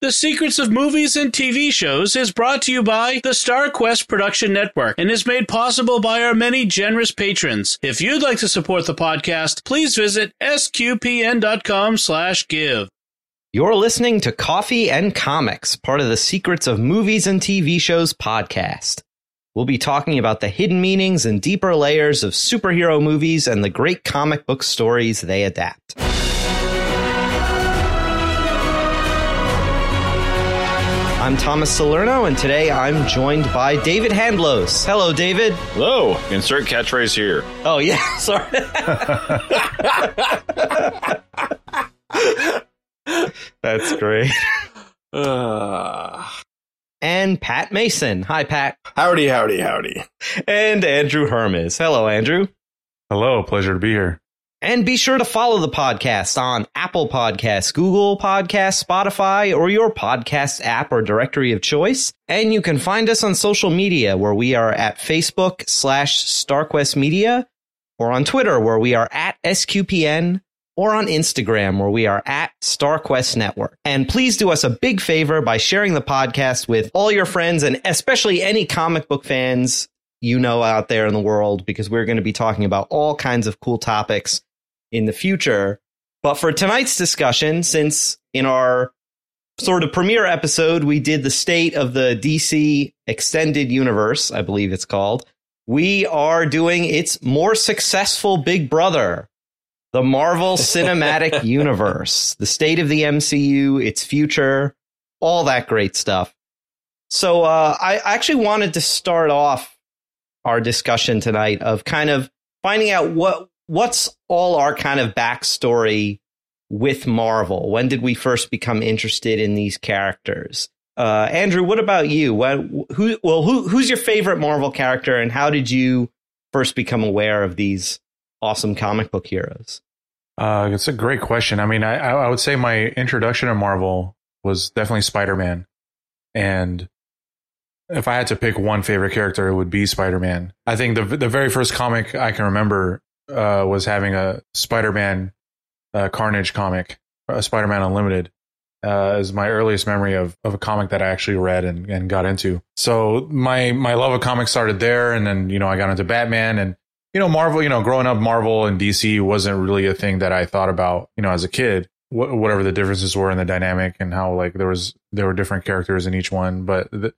The Secrets of Movies and TV Shows is brought to you by the StarQuest Production Network and is made possible by our many generous patrons. If you'd like to support the podcast, please visit sqpn.com slash give. You're listening to Coffee and Comics, part of the Secrets of Movies and TV Shows podcast. We'll be talking about the hidden meanings and deeper layers of superhero movies and the great comic book stories they adapt. I'm Thomas Salerno, and today I'm joined by David Handlos. Hello, David. Hello. Insert catchphrase here. Oh, yeah, sorry. That's great. Uh, And Pat Mason. Hi, Pat. Howdy, howdy, howdy. And Andrew Hermiz. Hello, Andrew. Hello, pleasure to be here. And be sure to follow the podcast on Apple Podcasts, Google Podcasts, Spotify, or your podcast app or directory of choice. And you can find us on social media where we are at Facebook slash StarQuest Media, or on Twitter where we are at SQPN, or on Instagram where we are at StarQuest Network. And please do us a big favor by sharing the podcast with all your friends and especially any comic book fans you know out there in the world because we're going to be talking about all kinds of cool topics in the future. But for tonight's discussion, since in our sort of premiere episode, we did the state of the DC extended universe, I believe it's called, we are doing its more successful big brother, the Marvel Cinematic Universe, the state of the MCU, its future, all that great stuff. So uh, I actually wanted to start off our discussion tonight of kind of finding out what what's all our kind of backstory with Marvel. When did we first become interested in these characters? Uh, Andrew, what about you? What, who, well, who, who's your favorite Marvel character, and how did you first become aware of these awesome comic book heroes? Uh, it's a great question. I mean, I, I would say my introduction to Marvel was definitely Spider Man, and if I had to pick one favorite character, it would be Spider Man. I think the the very first comic I can remember uh, was having a Spider Man uh, Carnage comic, a Spider Man Unlimited. Uh, is my earliest memory of, of a comic that I actually read and, and got into. So my my love of comics started there, and then you know I got into Batman and you know Marvel. You know, growing up, Marvel and DC wasn't really a thing that I thought about. You know, as a kid, wh- whatever the differences were in the dynamic and how like there was there were different characters in each one, but the,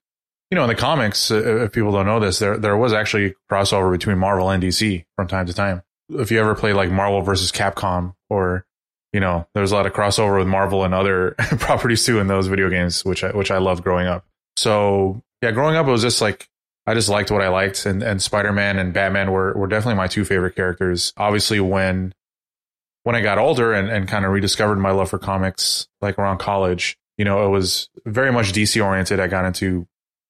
you know in the comics, uh, if people don't know this, there there was actually crossover between Marvel and DC from time to time. If you ever played like Marvel versus Capcom or you know, there's a lot of crossover with Marvel and other properties too in those video games, which I, which I loved growing up. So yeah, growing up, it was just like, I just liked what I liked and, and Spider-Man and Batman were, were definitely my two favorite characters. Obviously when, when I got older and, and kind of rediscovered my love for comics, like around college, you know, it was very much DC oriented. I got into,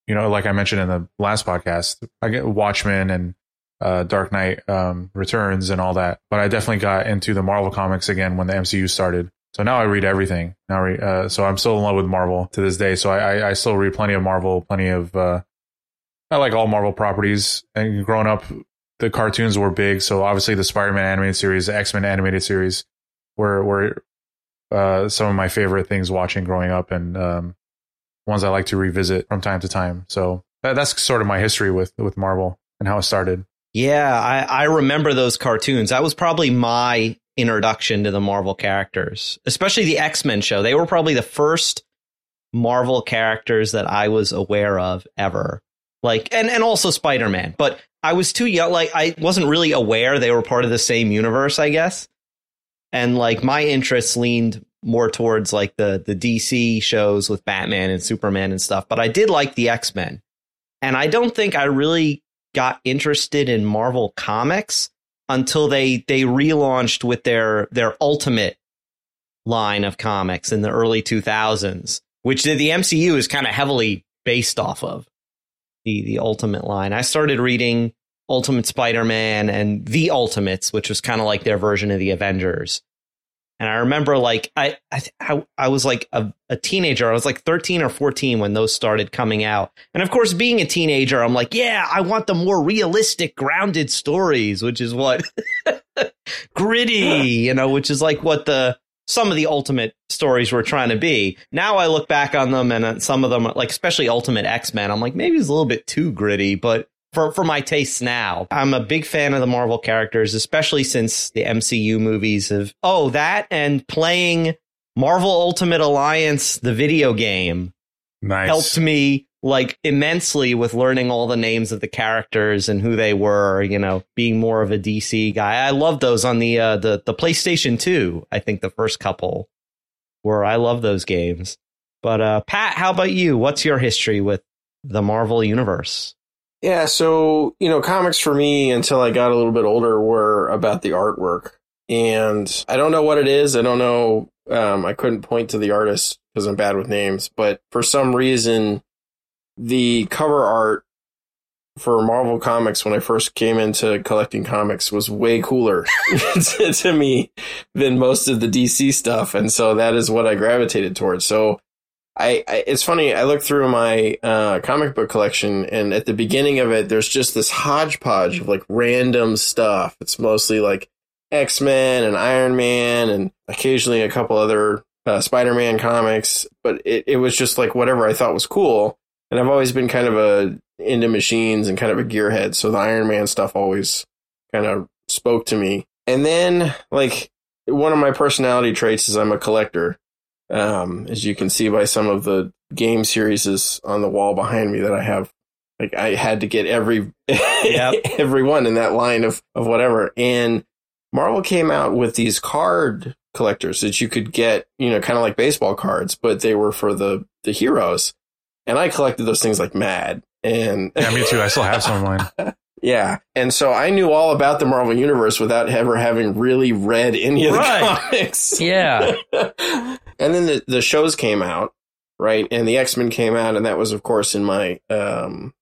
you know, like I mentioned in the last podcast, I get Watchmen and uh, Dark Knight um, Returns and all that. But I definitely got into the Marvel comics again when the MCU started. So now I read everything. Now, uh, so I'm still in love with Marvel to this day. So I, I, I still read plenty of Marvel, plenty of. Uh, I like all Marvel properties. And growing up, the cartoons were big. So obviously the Spider-Man animated series, the X-Men animated series, were were uh, some of my favorite things watching growing up, and um, ones I like to revisit from time to time. So that, that's sort of my history with with Marvel and how it started. Yeah, I, I remember those cartoons. That was probably my introduction to the Marvel characters, especially the X Men show. They were probably the first Marvel characters that I was aware of ever. Like, and, and also Spider Man. But I was too young. Like, I wasn't really aware they were part of the same universe, I guess. And like, my interests leaned more towards like the, the DC shows with Batman and Superman and stuff. But I did like the X Men. And I don't think I really got interested in Marvel comics until they they relaunched with their their ultimate line of comics in the early 2000s which the, the MCU is kind of heavily based off of the the ultimate line. I started reading Ultimate Spider-Man and The Ultimates which was kind of like their version of the Avengers and I remember like I I, I was like a, a, teenager. I was like 13 or 14 when those started coming out. And of course, being a teenager, I'm like, yeah, I want the more realistic, grounded stories, which is what gritty, you know, which is like what the some of the ultimate stories were trying to be. Now I look back on them and uh, some of them, like especially Ultimate X Men, I'm like maybe it's a little bit too gritty, but for for my tastes now, I'm a big fan of the Marvel characters, especially since the MCU movies have. Oh, that and playing Marvel Ultimate Alliance, the video game, Nice. helped me like immensely with learning all the names of the characters and who they were, you know, being more of a DC guy. I love those on the uh the the PlayStation 2. I think the first couple were I love those games. But uh Pat, how about you? What's your history with the Marvel universe? Yeah, so, you know, comics for me until I got a little bit older were about the artwork. And I don't know what it is. I don't know. Um, I couldn't point to the artist because I'm bad with names, but for some reason, the cover art for Marvel Comics when I first came into collecting comics was way cooler to, to me than most of the DC stuff. And so that is what I gravitated towards. So I, I, it's funny. I look through my uh, comic book collection, and at the beginning of it, there's just this hodgepodge of like random stuff. It's mostly like X Men and Iron Man, and occasionally a couple other uh, Spider Man comics. But it, it was just like whatever I thought was cool. And I've always been kind of a into machines and kind of a gearhead, so the Iron Man stuff always kind of spoke to me. And then like one of my personality traits is I'm a collector um, as you can see by some of the game series on the wall behind me that I have. Like I had to get every every one in that line of of whatever. And Marvel came out with these card collectors that you could get, you know, kind of like baseball cards, but they were for the the heroes. And I collected those things like mad. And Yeah, me too. I still have some of mine. yeah. And so I knew all about the Marvel universe without ever having really read any of the comics. Yeah. and then the, the shows came out, right? And the X Men came out, and that was, of course, in my, um,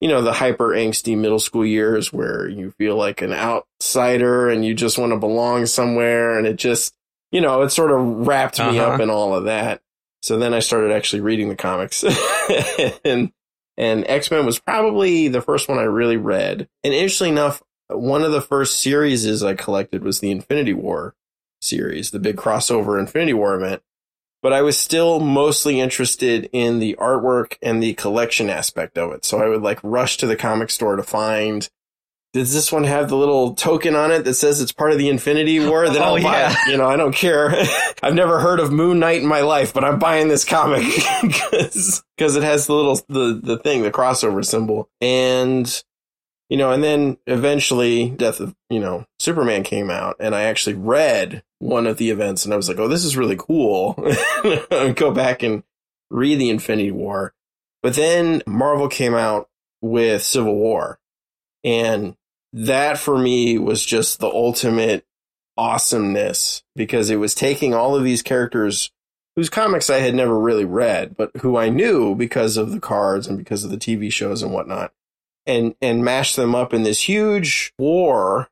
you know, the hyper angsty middle school years where you feel like an outsider and you just want to belong somewhere. And it just, you know, it sort of wrapped me Uh-huh. up in all of that. So then I started actually reading the comics. and and X Men was probably the first one I really read. And interestingly enough, one of the first series I collected was the Infinity War series, the big crossover Infinity War event. But I was still mostly interested in the artwork and the collection aspect of it. So I would like rush to the comic store to find does this one have the little token on it that says it's part of the Infinity War? Then Oh, I'll buy yeah. it. You know, I don't care. I've never heard of Moon Knight in my life, but I'm buying this comic because it has the little the the thing, the crossover symbol, and you know, and then eventually, Death of you know Superman came out, and I actually read one of the events, and I was like, oh, this is really cool. Go back and read the Infinity War, but then Marvel came out with Civil War, and that for me was just the ultimate awesomeness because it was taking all of these characters whose comics I had never really read, but who I knew because of the cards and because of the TV shows and whatnot, and and mashed them up in this huge war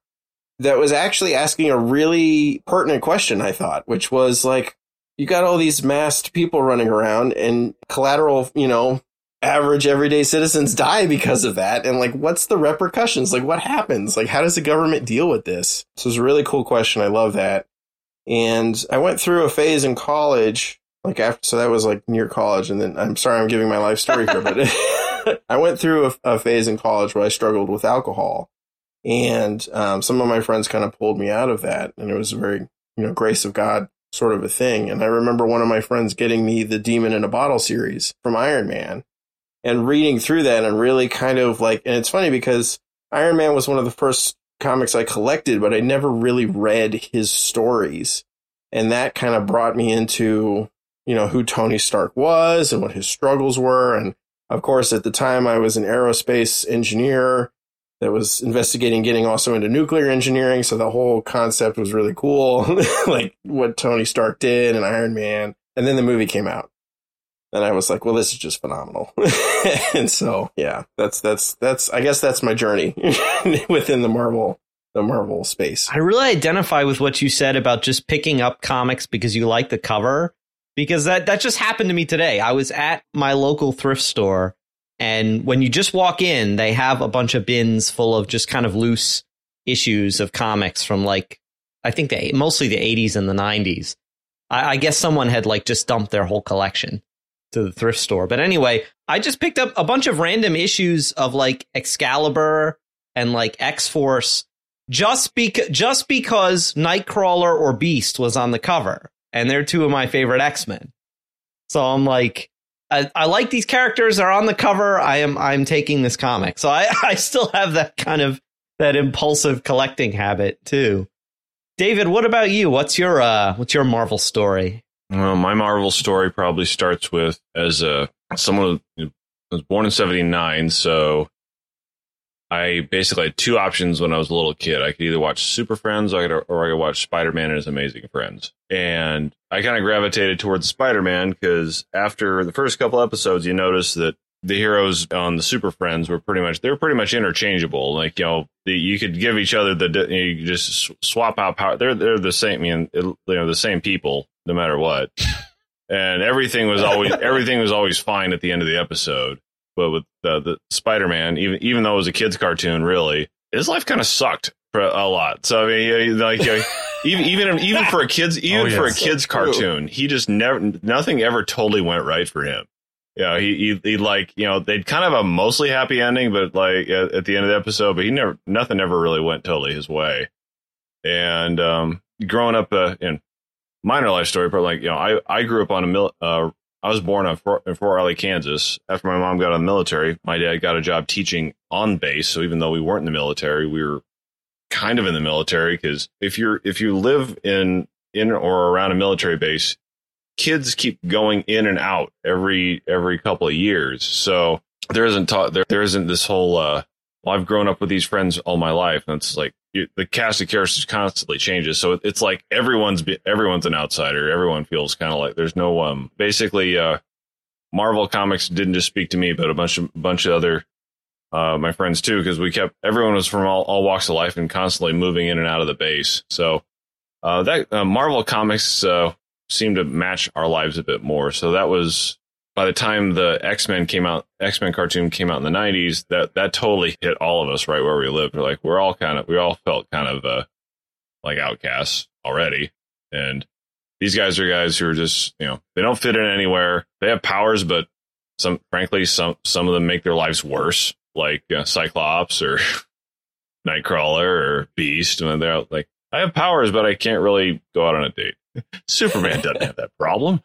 that was actually asking a really pertinent question, I thought, which was like, you got all these masked people running around and collateral, you know, average everyday citizens die because of that. And like, what's the repercussions? Like, what happens? Like, how does the government deal with this? So it's a really cool question. I love that. And I went through a phase in college, like after, so that was like near college. And then I'm sorry, I'm giving my life story here, but I went through a, a phase in college where I struggled with alcohol. And um, some of my friends kind of pulled me out of that. And it was a very, you know, grace of God sort of a thing. And I remember one of my friends getting me the Demon in a Bottle series from Iron Man and reading through that and really kind of like, and it's funny because Iron Man was one of the first comics I collected, but I never really read his stories. And that kind of brought me into, you know, who Tony Stark was and what his struggles were. And of course, at the time I was an aerospace engineer that was investigating getting also into nuclear engineering. So the whole concept was really cool, like what Tony Stark did and Iron Man. And then the movie came out. And I was like, well, this is just phenomenal. and so, yeah, that's, that's, that's, I guess that's my journey within the Marvel, the Marvel space. I really identify with what you said about just picking up comics because you like the cover. Because that, that just happened to me today. I was at my local thrift store, and when you just walk in, they have a bunch of bins full of just kind of loose issues of comics from like, I think the, mostly the 80s and the 90s. I, I guess someone had like just dumped their whole collection to the thrift store. But anyway, I just picked up a bunch of random issues of like Excalibur and like X Force just bec- just because Nightcrawler or Beast was on the cover, and they're two of my favorite X Men. So I'm like, I, I, like these characters. They're on the cover. I am I'm taking this comic. So I I still have that kind of that impulsive collecting habit too. David, what about you? What's your uh what's your Marvel story? Well, my Marvel story probably starts with as a someone who was born in '79, so I basically had two options when I was a little kid. I could either watch Super Friends or I could, or I could watch Spider Man and His Amazing Friends. And I kind of gravitated towards Spider Man because after the first couple episodes, you notice that the heroes on the Super Friends were pretty much they're pretty much interchangeable. Like you know, the, you could give each other the you could just swap out power. They're they're the same. I mean, it, you know, the same people no matter what. And everything was always everything was always fine at the end of the episode. But with the, the Spider Man, even even though it was a kids cartoon, really his life kind of sucked for a lot. So I mean, like even even even for a kids even oh, yes. for a kids cartoon, he just never nothing ever totally went right for him you know, he, he, he like, you know, they'd kind of a mostly happy ending, but like at, at, the end of the episode, but he never, nothing ever really went totally his way. And, um, growing up, uh, in minor life story, but like, you know, I, I grew up on a mil, uh, I was born in Fort, in Riley, Kansas. After my mom got out of the military, my dad got a job teaching on base. So even though we weren't in the military, we were kind of in the military because if you're, if you live in, in or around a military base, kids keep going in and out every every couple of years. So there isn't taught there there isn't this whole uh well I've grown up with these friends all my life and it's like you, the cast of characters constantly changes. So it's like everyone's everyone's an outsider. Everyone feels kind of like there's no um basically uh Marvel comics didn't just speak to me but a bunch of bunch of other uh, my friends too, because we kept everyone was from all, all walks of life and constantly moving in and out of the base. So uh, that uh, Marvel comics uh, seemed to match our lives a bit more. So that was by the time the X Men came out, X Men cartoon came out in the '90s. That that totally hit all of us right where we lived. Like we're all kind of we all felt kind of uh, like outcasts already, and these guys are guys who are just you know they don't fit in anywhere. They have powers, but some frankly some some of them make their lives worse, like uh, Cyclops or Nightcrawler or Beast, and they're like I have powers, but I can't really go out on a date. Superman doesn't have that problem.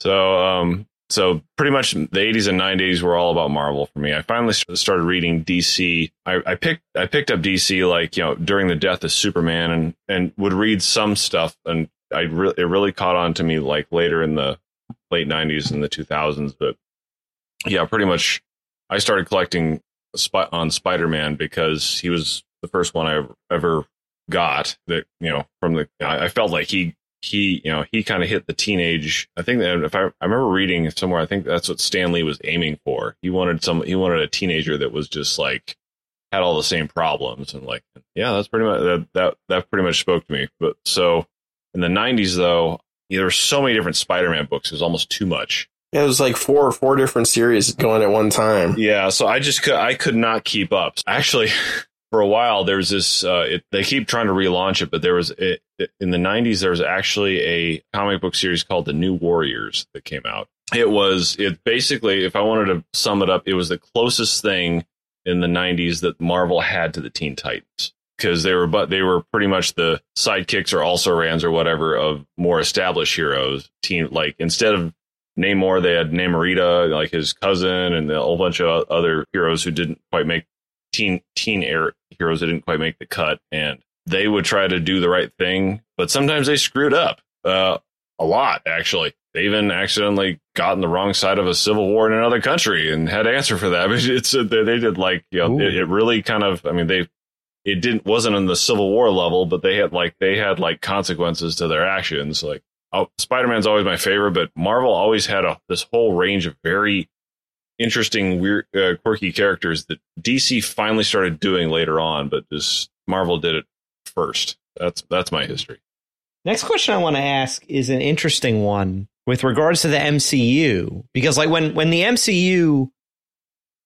So, um, so pretty much the 80s and 90s were all about Marvel for me. I finally started reading DC. I, I picked I picked up DC like you know during the death of Superman and and would read some stuff and I really it really caught on to me like later in the late 90s and the 2000s. But yeah, pretty much I started collecting on Spider Man because he was the first one I ever got that you know from the I felt like he he, you know, he kind of hit the teenage. I think that if I, I remember reading somewhere, I think that's what Stan Lee was aiming for. He wanted some, he wanted a teenager that was just like had all the same problems and like, yeah, that's pretty much that that that pretty much spoke to me. But so in the '90s, though, yeah, there were so many different Spider-Man books. It was almost too much. Yeah, it was like four or four different series going at one time. Yeah, so I just could I could not keep up. Actually, for a while there was this uh, it, they keep trying to relaunch it but there was it, in the 90s there was actually a comic book series called the new warriors that came out. It was it basically if i wanted to sum it up it was the closest thing in the 90s that marvel had to the teen titans. Because they were but they were pretty much the sidekicks or also rans or whatever of more established heroes. Teen like instead of Namor, they had Namorita, like his cousin, and a whole bunch of other heroes who didn't quite make teen teen air heroes that didn't quite make the cut, and they would try to do the right thing, but sometimes they screwed up uh, a lot. Actually, they even accidentally got on the wrong side of a civil war in another country and had to answer for that. But It's they did like you know it, it really kind of. I mean they it didn't wasn't on the Civil War level, but they had like they had like consequences to their actions. Like oh, Spider Man's always my favorite, but Marvel always had a this whole range of very interesting, weird, uh, quirky characters that DC finally started doing later on, but just Marvel did it first. That's that's my history. Next question I want to ask is an interesting one with regards to the MCU because like when when the MCU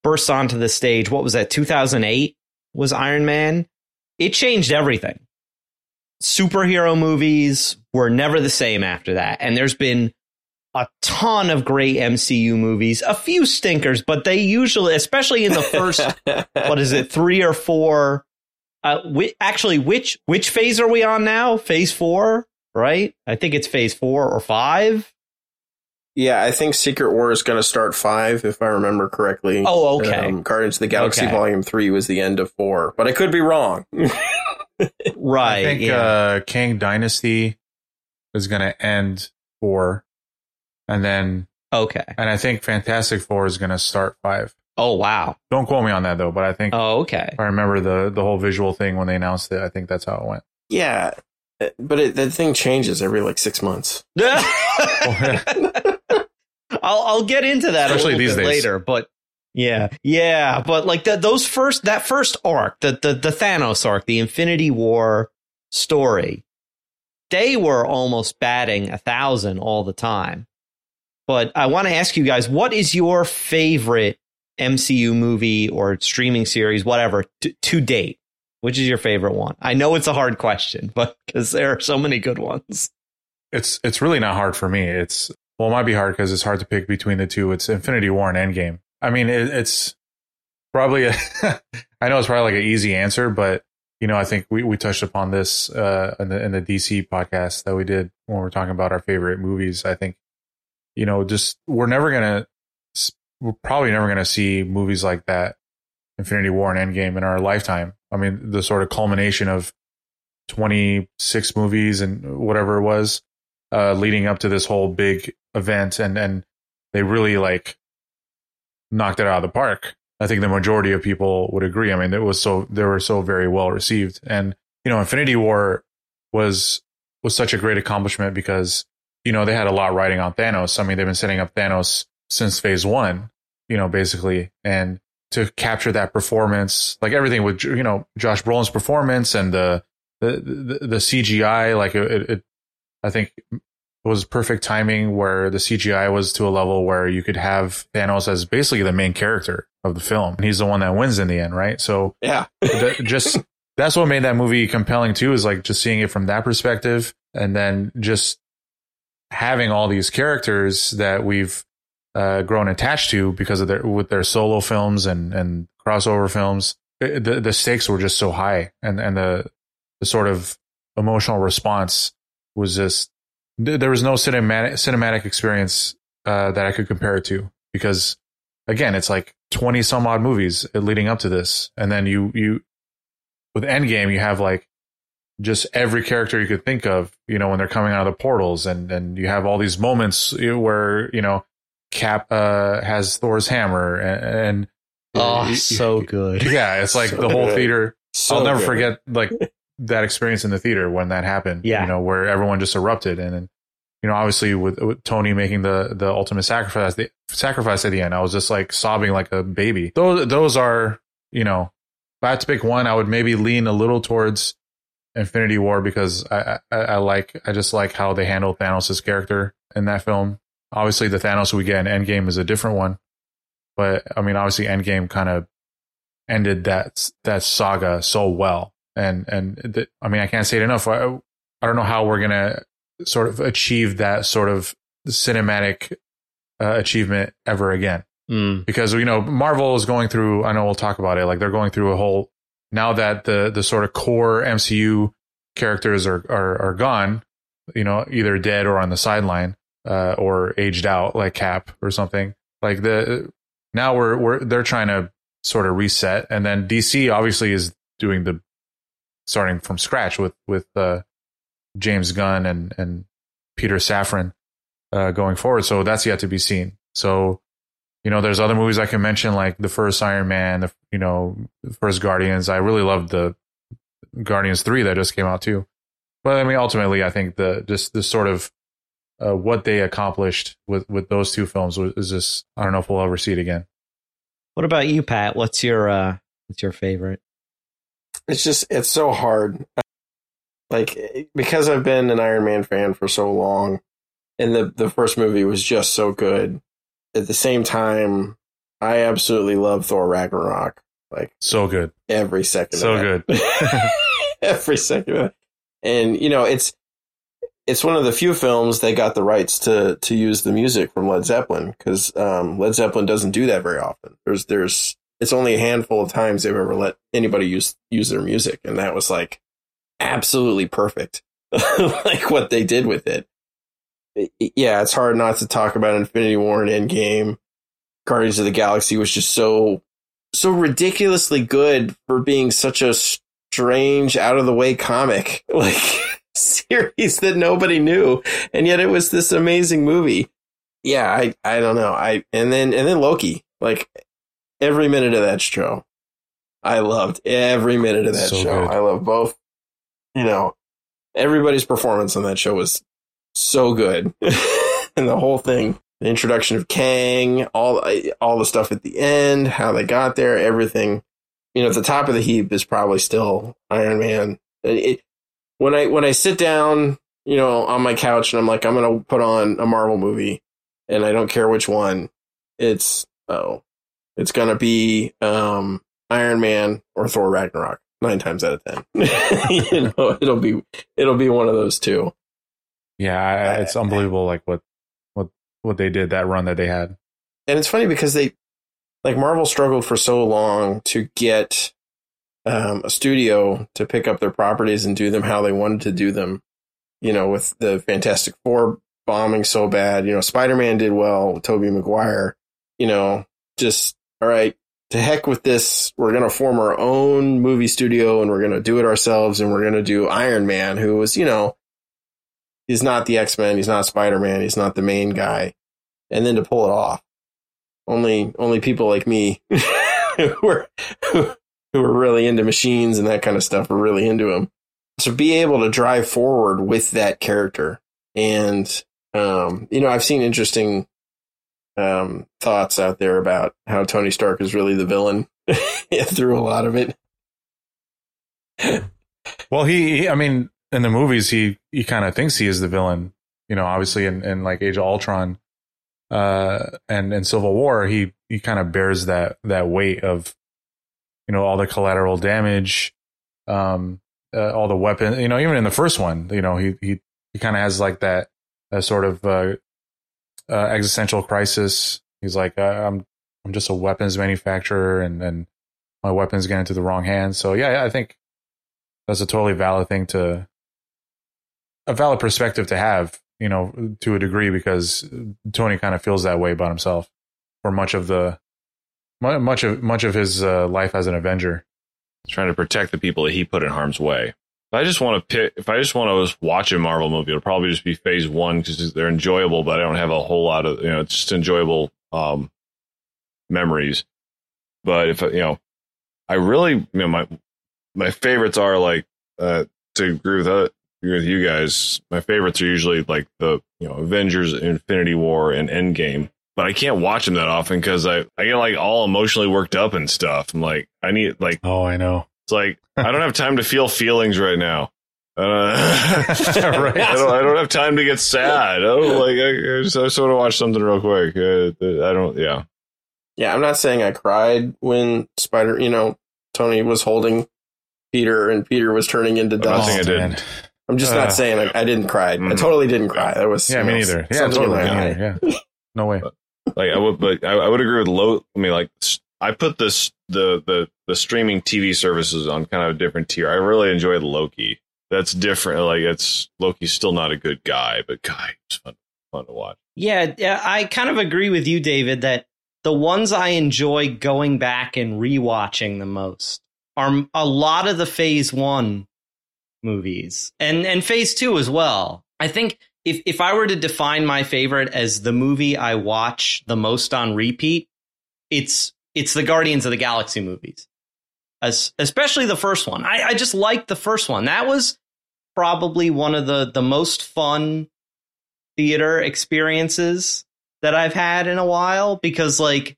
burst onto the stage, what was that? 2008 was Iron Man. It changed everything. superhero movies were never the same after that. And there's been a ton of great MCU movies, a few stinkers, but they usually, especially in the first, what is it, three or four. Uh, whi- actually, which which phase are we on now? Phase four, right? I think it's phase four or five. Yeah, I think Secret War is going to start five, if I remember correctly. Oh, okay. Um, Guardians of the Galaxy Okay. Volume Three was the end of four, but I could be wrong. Right. I think yeah. uh, Kang Dynasty is going to end four, and then okay. and I think Fantastic Four is going to start five. Oh wow. Don't quote me on that though, but I think Oh okay. I remember the the whole visual thing when they announced it. I think that's how it went. yeah, uh, but it, the thing changes every like six months. I'll I'll get into that Especially a little these bit days. later, but yeah, yeah, but like that those first that first arc, the the the Thanos arc, the Infinity War story, they were almost batting a thousand all the time. But I want to ask you guys, what is your favorite MCU movie or streaming series, whatever, to, to date? Which is your favorite one? I know it's a hard question, but because there are so many good ones. It's it's really not hard for me. It's well, it might be hard because it's hard to pick between the two. It's Infinity War and Endgame. I mean, it, it's probably a. I know it's probably like an easy answer, but you know, I think we, we touched upon this uh, in the in the DC podcast that we did when we are talking about our favorite movies. I think you know, just we're never gonna we're probably never gonna see movies like that, Infinity War and Endgame in our lifetime. I mean, the sort of culmination of twenty six movies and whatever it was uh, leading up to this whole big event, and and they really like knocked it out of the park. I think the majority of people would agree. I mean, it was so they were so very well received, and you know, Infinity War was was such a great accomplishment because you know they had a lot riding on Thanos. I mean, they've been setting up Thanos since Phase One, you know, basically, and to capture that performance, like everything with you know Josh Brolin's performance and the the the, the CGI, like it, it, I think it was perfect timing where the CGI was to a level where you could have Thanos as basically the main character of the film. And he's the one that wins in the end, right? So Yeah, that- just that's what made that movie compelling too, is like just seeing it from that perspective and then just having all these characters that we've uh, grown attached to because of their with their solo films and and crossover films. The the stakes were just so high and and the the sort of emotional response was just there was no cinematic cinematic experience uh, that I could compare it to because again it's like 20 some odd movies leading up to this and then you you with Endgame you have like just every character you could think of you know when they're coming out of the portals and and you have all these moments where you know Cap uh, has Thor's hammer and, and Oh, so good. yeah it's like So the whole good. theater So I'll never good. forget like that experience in the theater when that happened. Yeah. you know where everyone just erupted and, and you know obviously with, with Tony making the the ultimate sacrifice the sacrifice at the end, I was just like sobbing like a baby. Those those are you know if I had to pick one, I would maybe lean a little towards Infinity War because I I, I like I just like how they handled Thanos' character in that film. Obviously, the Thanos we get in Endgame is a different one, but I mean obviously Endgame kind of ended that that saga so well and and th- I mean I can't say it enough. I, I don't know how we're gonna sort of achieve that sort of cinematic uh, achievement ever again Mm. because you know Marvel is going through. I know we'll talk about it. Like they're going through a whole now that the the sort of core MCU characters are are, are gone. You know, either dead or on the sideline uh, or aged out, like Cap or something. Like the now we're we're they're trying to sort of reset, and then DC obviously is doing the starting from scratch with with uh, James Gunn and and Peter Safran uh, going forward. So that's yet to be seen. So you know, there's other movies I can mention like the first Iron Man, the you know, first Guardians. I really loved the Guardians three that just came out too. But I mean, ultimately, I think the just the sort of uh, what they accomplished with with those two films is just I don't know if we'll ever see it again. What about you, Pat? What's your uh what's your favorite? it's just it's so hard like because i've been an iron man fan for so long and the the first movie was just so good at the same time i absolutely love thor ragnarok like So good. every second So of good. every second of it. and you know it's it's one of the few films that got the rights to to use the music from Led Zeppelin because um, Led Zeppelin doesn't do that very often. There's there's it's only a handful of times they've ever let anybody use use their music, and that was like absolutely perfect, like what they did with it. it. Yeah, it's hard not to talk about Infinity War and Endgame. Guardians of the Galaxy was just so so ridiculously good for being such a strange, out of the way comic. Like series that nobody knew, and yet it was this amazing movie. Yeah, I I don't know. I and then and then Loki, like every minute of that show, I loved every minute of that so show. Good. I love both. You know, everybody's performance on that show was so good, and the whole thing. The introduction of Kang, all all the stuff at the end, how they got there, everything. You know, at the top of the heap is probably still Iron Man. It, when I when I sit down, you know, on my couch and I'm like, I'm gonna put on a Marvel movie, and I don't care which one. It's oh, it's gonna be um, Iron Man or Thor Ragnarok nine times out of ten. you know, it'll be it'll be one of those two. Yeah, it's unbelievable, like what what what they did that run that they had. And it's funny because they like Marvel struggled for so long to get um, a studio to pick up their properties and do them how they wanted to do them. You know, with the Fantastic Four bombing so bad, you know, Spider Man did well with Tobey Maguire. You know, just all right, to heck with this. We're gonna form our own movie studio and we're gonna do it ourselves and we're gonna do Iron Man, who was, you know, he's not the X Men, he's not Spider Man, he's not the main guy. And then to pull it off, only only people like me are really into machines and that kind of stuff are really into him. To be able to drive forward with that character. And, um, you know, I've seen interesting, um, thoughts out there about how Tony Stark is really the villain through a lot of it. well, he, he, I mean, in the movies, he, he kind of thinks he is the villain, you know, obviously in, in like Age of Ultron, uh, and, in Civil War, he, he kind of bears that, that weight of, you know, all the collateral damage, um, uh, all the weapon, you know, even in the first one, you know, he, he, he kind of has like that, that sort of, uh, uh, existential crisis. He's like, uh, I'm, I'm just a weapons manufacturer and, and my weapons get into the wrong hands. So yeah, I think that's a totally valid thing to, a valid perspective to have, you know, to a degree, because Tony kind of feels that way about himself for much of the, much of much of his uh, life as an Avenger. Trying to protect the people that he put in harm's way. If I just want to pick, if I just want to watch a Marvel movie, it'll probably just be Phase One because they're enjoyable, but I don't have a whole lot of you know, it's just enjoyable um, memories. But if you know, I really, you know, my my favorites are like uh, to agree with uh, agree with you guys. My favorites are usually like the you know Avengers, Infinity War, and Endgame but I can't watch them that often because I, I get like all emotionally worked up and stuff. I'm like, I need like, oh, I know. It's like, I don't have time to feel feelings right now. Uh, right. I don't. I don't have time to get sad. Oh, like I, I just, I just want to watch something real quick. Uh, I don't. Yeah. Yeah, I'm not saying I cried when Spider. You know, Tony was holding Peter and Peter was turning into dust. I did. I'm just uh, not saying like, I didn't cry. Mm. I totally didn't cry. That was yeah, me neither. Yeah, totally. Yeah. No way. Like I would, but I, I would agree with low. I mean, like I put this the the the streaming TV services on kind of a different tier. I really enjoyed Loki. That's different. Like it's Loki's still not a good guy, but guy, it's fun fun to watch. Yeah, I kind of agree with you, David, that the ones I enjoy going back and rewatching the most are a lot of the Phase One movies and and Phase Two as well. I think if if I were to define my favorite as the movie I watch the most on repeat, it's it's the Guardians of the Galaxy movies. As, especially the first one. I, I just liked the first one. That was probably one of the the most fun theater experiences that I've had in a while because like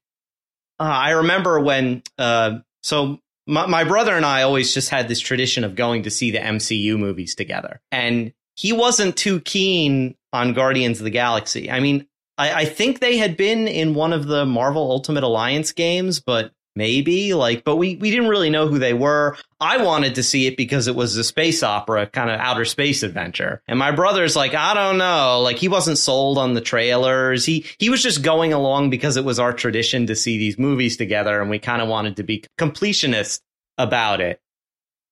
uh, I remember when uh, so my, my brother and I always just had this tradition of going to see the MCU movies together. And he wasn't too keen on Guardians of the Galaxy. I mean, I, I think they had been in one of the Marvel Ultimate Alliance games, but maybe like, but we we didn't really know who they were. I wanted to see it because it was a space opera, kind of outer space adventure. And my brother's like, I don't know, like he wasn't sold on the trailers. He he was just going along because it was our tradition to see these movies together, and we kind of wanted to be completionist about it.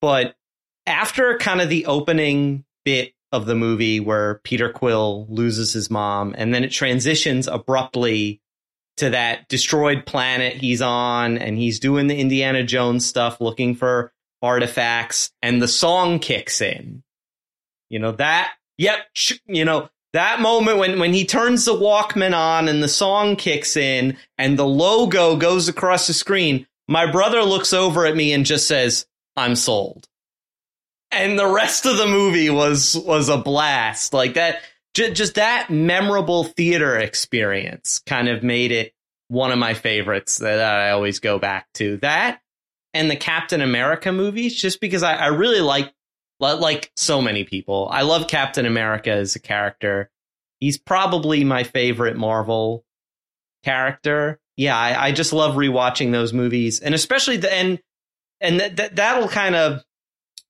But after kind of the opening bit of the movie where Peter Quill loses his mom, and then it transitions abruptly to that destroyed planet he's on, and he's doing the Indiana Jones stuff, looking for artifacts, and the song kicks in. You know, that, yep, you know, that moment when, when he turns the Walkman on and the song kicks in and the logo goes across the screen, my brother looks over at me and just says, I'm sold. And the rest of the movie was, was a blast. Like that, just, just that memorable theater experience kind of made it one of my favorites that I always go back to. That and the Captain America movies, just because I, I really like, like so many people, I love Captain America as a character. He's probably my favorite Marvel character. Yeah, I, I just love rewatching those movies, and especially the and and that that that'll kind of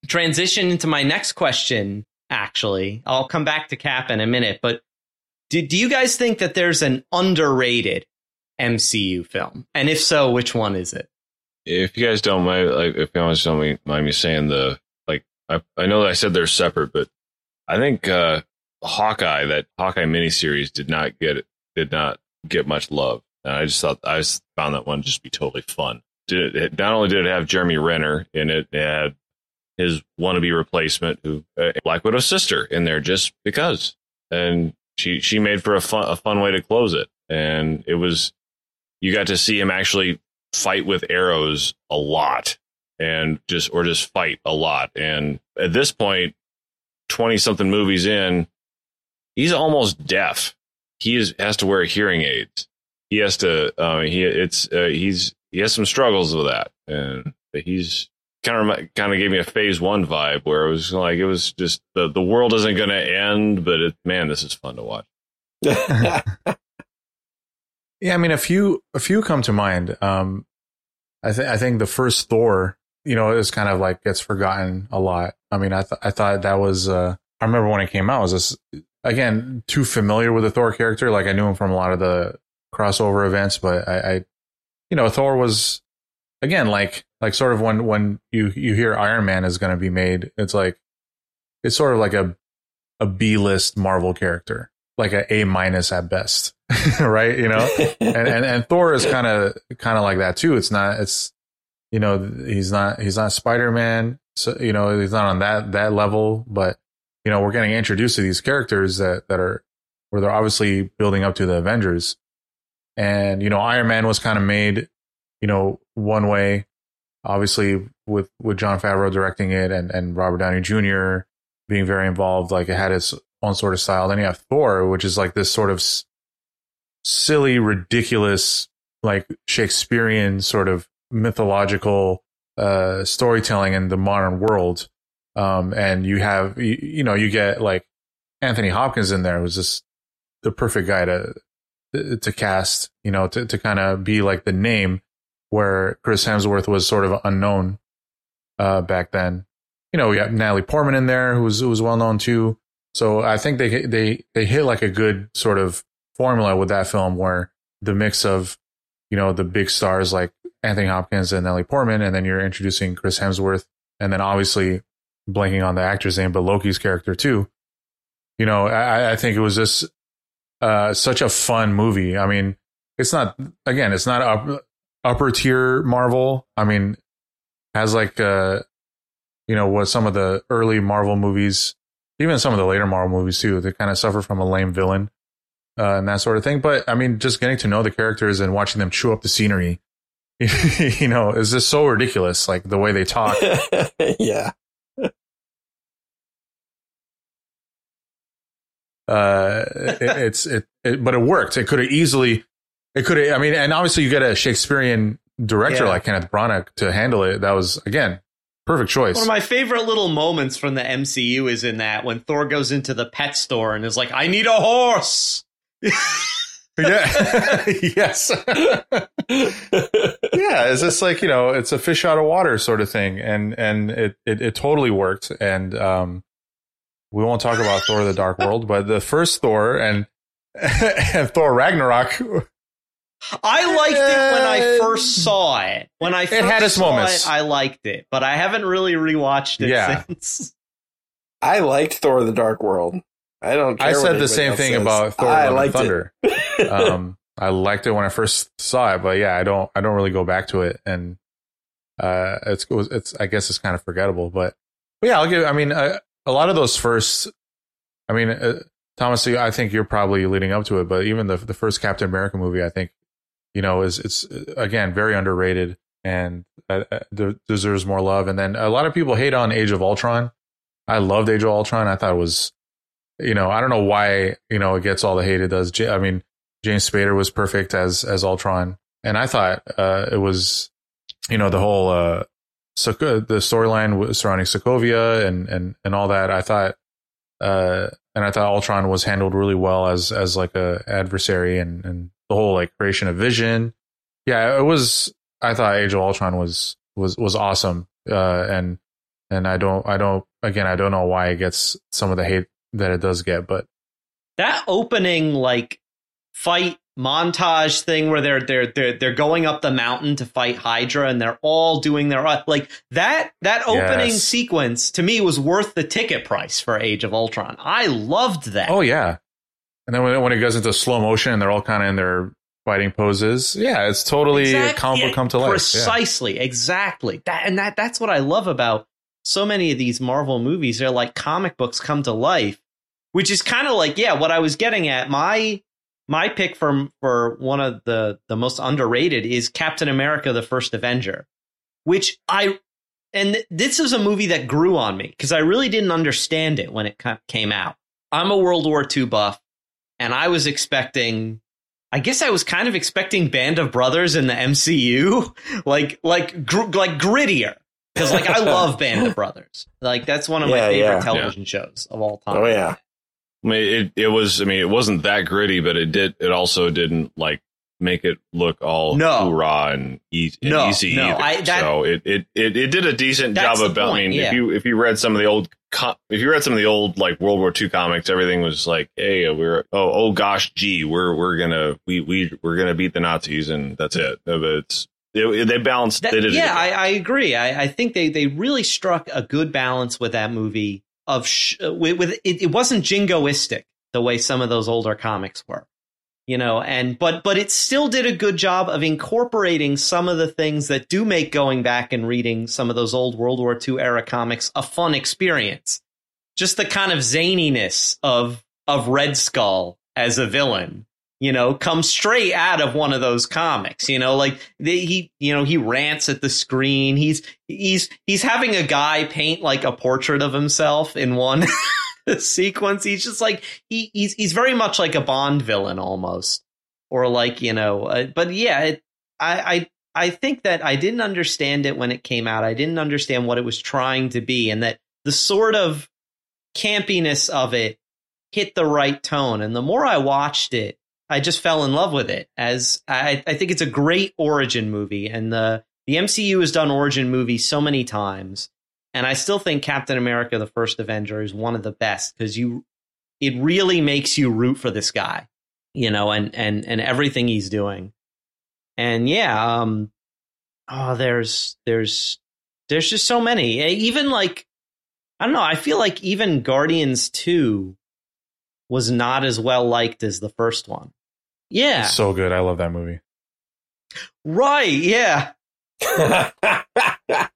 transition into my next question. Actually, I'll come back to Cap in a minute, but do, do you guys think that there's an underrated MCU film? And if so, which one is it? If you guys don't mind, like, if you guys don't mind me saying the, like, I, I know I said they're separate, but I think, uh, Hawkeye, that Hawkeye miniseries did not get, did not get much love. And I just thought, I just found that one just be totally fun. Did it, not only did it have Jeremy Renner in it, it had his wannabe replacement, who uh, Black Widow's sister, in there just because, and she she made for a fun a fun way to close it, and it was you got to see him actually fight with arrows a lot and just or just fight a lot. And at this point 20 something movies in he's almost deaf. He is has to wear hearing aids. He has to uh, he it's uh, he's he has some struggles with that. And he's kind of kind of gave me a phase one vibe where it was like it was just the the world isn't going to end but it, man this is fun to watch Yeah, I mean a few a few come to mind. Um, I think I think the first Thor, you know, is kind of like gets forgotten a lot. I mean, I th- I thought that was uh, I remember when it came out, I was just again too familiar with the Thor character. Like I knew him from a lot of the crossover events, but I, I you know, Thor was again like like sort of when when you you hear Iron Man is going to be made, it's like it's sort of like a a B list Marvel character, like a A minus at best. right? You know, and, and, and Thor is kind of, kind of like that too. It's not, it's, you know, he's not, he's not Spider-Man. So, you know, he's not on that, that level, but, you know, we're getting introduced to these characters that, that are, where they're obviously building up to the Avengers. And, you know, Iron Man was kind of made, you know, one way, obviously with, with Jon Favreau directing it and, and Robert Downey Jr. being very involved, like it had its own sort of style. Then you have Thor, which is like this sort of silly, ridiculous, like Shakespearean sort of mythological uh, storytelling in the modern world. Um, and you have, you, you, know, you get like Anthony Hopkins in there was just the perfect guy to, to cast, you know, to, to kind of be like the name where Chris Hemsworth was sort of unknown, uh, back then. You know, we have Natalie Portman in there who was, who was well known too. So I think they, they, they hit like a good sort of formula with that film where the mix of, you know, the big stars like Anthony Hopkins and Natalie Portman, and then you're introducing Chris Hemsworth, and then obviously blanking on the actor's name, but Loki's character too. You know, I, I think it was just uh, such a fun movie. I mean, it's not again, it's not up, upper tier Marvel. I mean, has like uh, you know, what some of the early Marvel movies, even some of the later Marvel movies too, they kind of suffer from a lame villain uh, and that sort of thing. But I mean, just getting to know the characters and watching them chew up the scenery, you know, is just so ridiculous. Like the way they talk. yeah. Uh, it, it's it, it, but it worked. It could have easily, it could. I mean, and obviously you get a Shakespearean director yeah. like Kenneth Branagh to handle it. That was again Perfect choice. One of my favorite little moments from the MCU is in that when Thor goes into the pet store and is like, "I need a horse." yeah. yes. yeah. It's just like, you know, it's a fish out of water sort of thing. And, and it, it, it totally worked. And, um, we won't talk about Thor the Dark World, but the first Thor and, and Thor Ragnarok. I liked it when I first saw it. When I first had its saw moments. it, I liked it, but I haven't really rewatched it Yeah. since. I liked Thor: The Dark World. I don't. Care I what said the same thing says. about Thor I Love and liked Thunder. it. um, I liked it when I first saw it, but yeah, I don't, I don't really go back to it, and uh, it's, it's, I guess it's kind of forgettable, but, but yeah, I'll give. I mean, uh, a lot of those first, I mean, uh, Thomas, I think you're probably leading up to it, but even the the first Captain America movie, I think, you know, is it's uh, again very underrated and uh, uh, de- deserves more love. And then a lot of people hate on Age of Ultron. I loved Age of Ultron. I thought it was, you know, I don't know why you know it gets all the hate it does. I mean, James Spader was perfect as as Ultron, and I thought uh, it was, you know, the whole uh, Sok- the storyline surrounding Sokovia and and and all that. I thought, uh, and I thought Ultron was handled really well as as like a adversary and and the whole like creation of Vision. Yeah, it was. I thought Age of Ultron was was was awesome, uh, and and I don't I don't again I don't know why it gets some of the hate that it does get, but That opening like fight montage thing where they're they're they're they're going up the mountain to fight Hydra and they're all doing their like that that opening Yes. sequence to me was worth the ticket price for Age of Ultron. I loved that. Oh yeah, and then when when it goes into slow motion and they're all kind of in their fighting poses, yeah, it's totally Exact- a comic book yeah, come to life. Yeah. Precisely, exactly. That and that that's what I love about so many of these Marvel movies. They're like comic books come to life, which is kind of like yeah, what I was getting at. My my pick for for one of the the most underrated is Captain America: The First Avenger, which I and th- this is a movie that grew on me because I really didn't understand it when it ca- came out. I'm a World War II buff, and I was expecting. I guess I was kind of expecting Band of Brothers in the MCU, like like gr- like grittier, because like I love Band of Brothers. Like that's one of my favorite yeah. television shows of all oh, time. Oh yeah. I mean, it, it was. I mean, it wasn't that gritty, but it did. It also didn't like make it look all No. hoorah and, e- and No, easy. no, either. I- that- so it, it it it did a decent job of. the I mean, yeah. if you if you read some of the old co- if you read some of the old like World War II comics, everything was like, hey, we're oh oh gosh, gee, we're we're gonna we we we're gonna beat the Nazis and that's it. But It's it, they balanced. That- they did. yeah, I. I agree. I, I think they they really struck a good balance with that movie. Of sh- with, with it, it wasn't jingoistic the way some of those older comics were, you know. And but but it still did a good job of incorporating some of the things that do make going back and reading some of those old World War II era comics a fun experience. Just the kind of zaniness of of Red Skull as a villain you know, comes straight out of one of those comics. You know, like he, you know, he rants at the screen. He's he's he's having a guy paint like a portrait of himself in one sequence. He's just like he he's he's very much like a Bond villain almost, or like you know. Uh, but yeah, it, I I. I think that I didn't understand it when it came out. I didn't understand what it was trying to be, and that the sort of campiness of it hit the right tone. And the more I watched it, I just fell in love with it. As I, I think it's a great origin movie, and the the MCU has done origin movies so many times, and I still think Captain America: The First Avenger is one of the best because you, it really makes you root for this guy, you know, and and and everything he's doing, and yeah, um, oh, there's there's there's just so many, even like I don't know, I feel like even Guardians Two was not as well liked as the first one. Yeah. It's so good. I love that movie. Right. Yeah.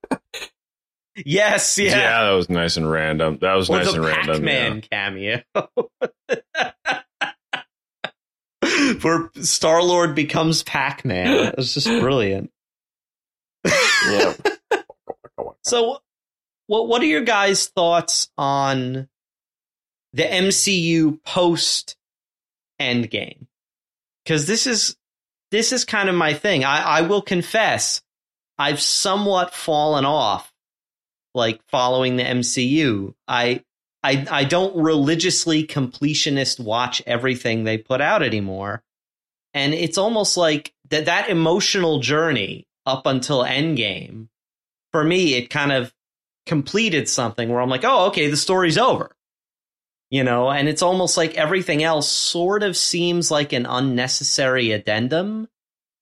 Yes. yeah. Yeah. that was nice and random. That was Or nice and random. Pac-Man cameo. Where Star Lord becomes Pac-Man. It was just brilliant. yeah. So, what what are your guys' thoughts on the MCU post Endgame? Because this is this is kind of my thing. I, I will confess, I've somewhat fallen off, like following the MCU. I I I don't religiously completionist watch everything they put out anymore. and it's almost like that that emotional journey up until Endgame. For me, it kind of completed something where I'm like, oh, okay, the story's over. You know, and it's almost like everything else sort of seems like an unnecessary addendum.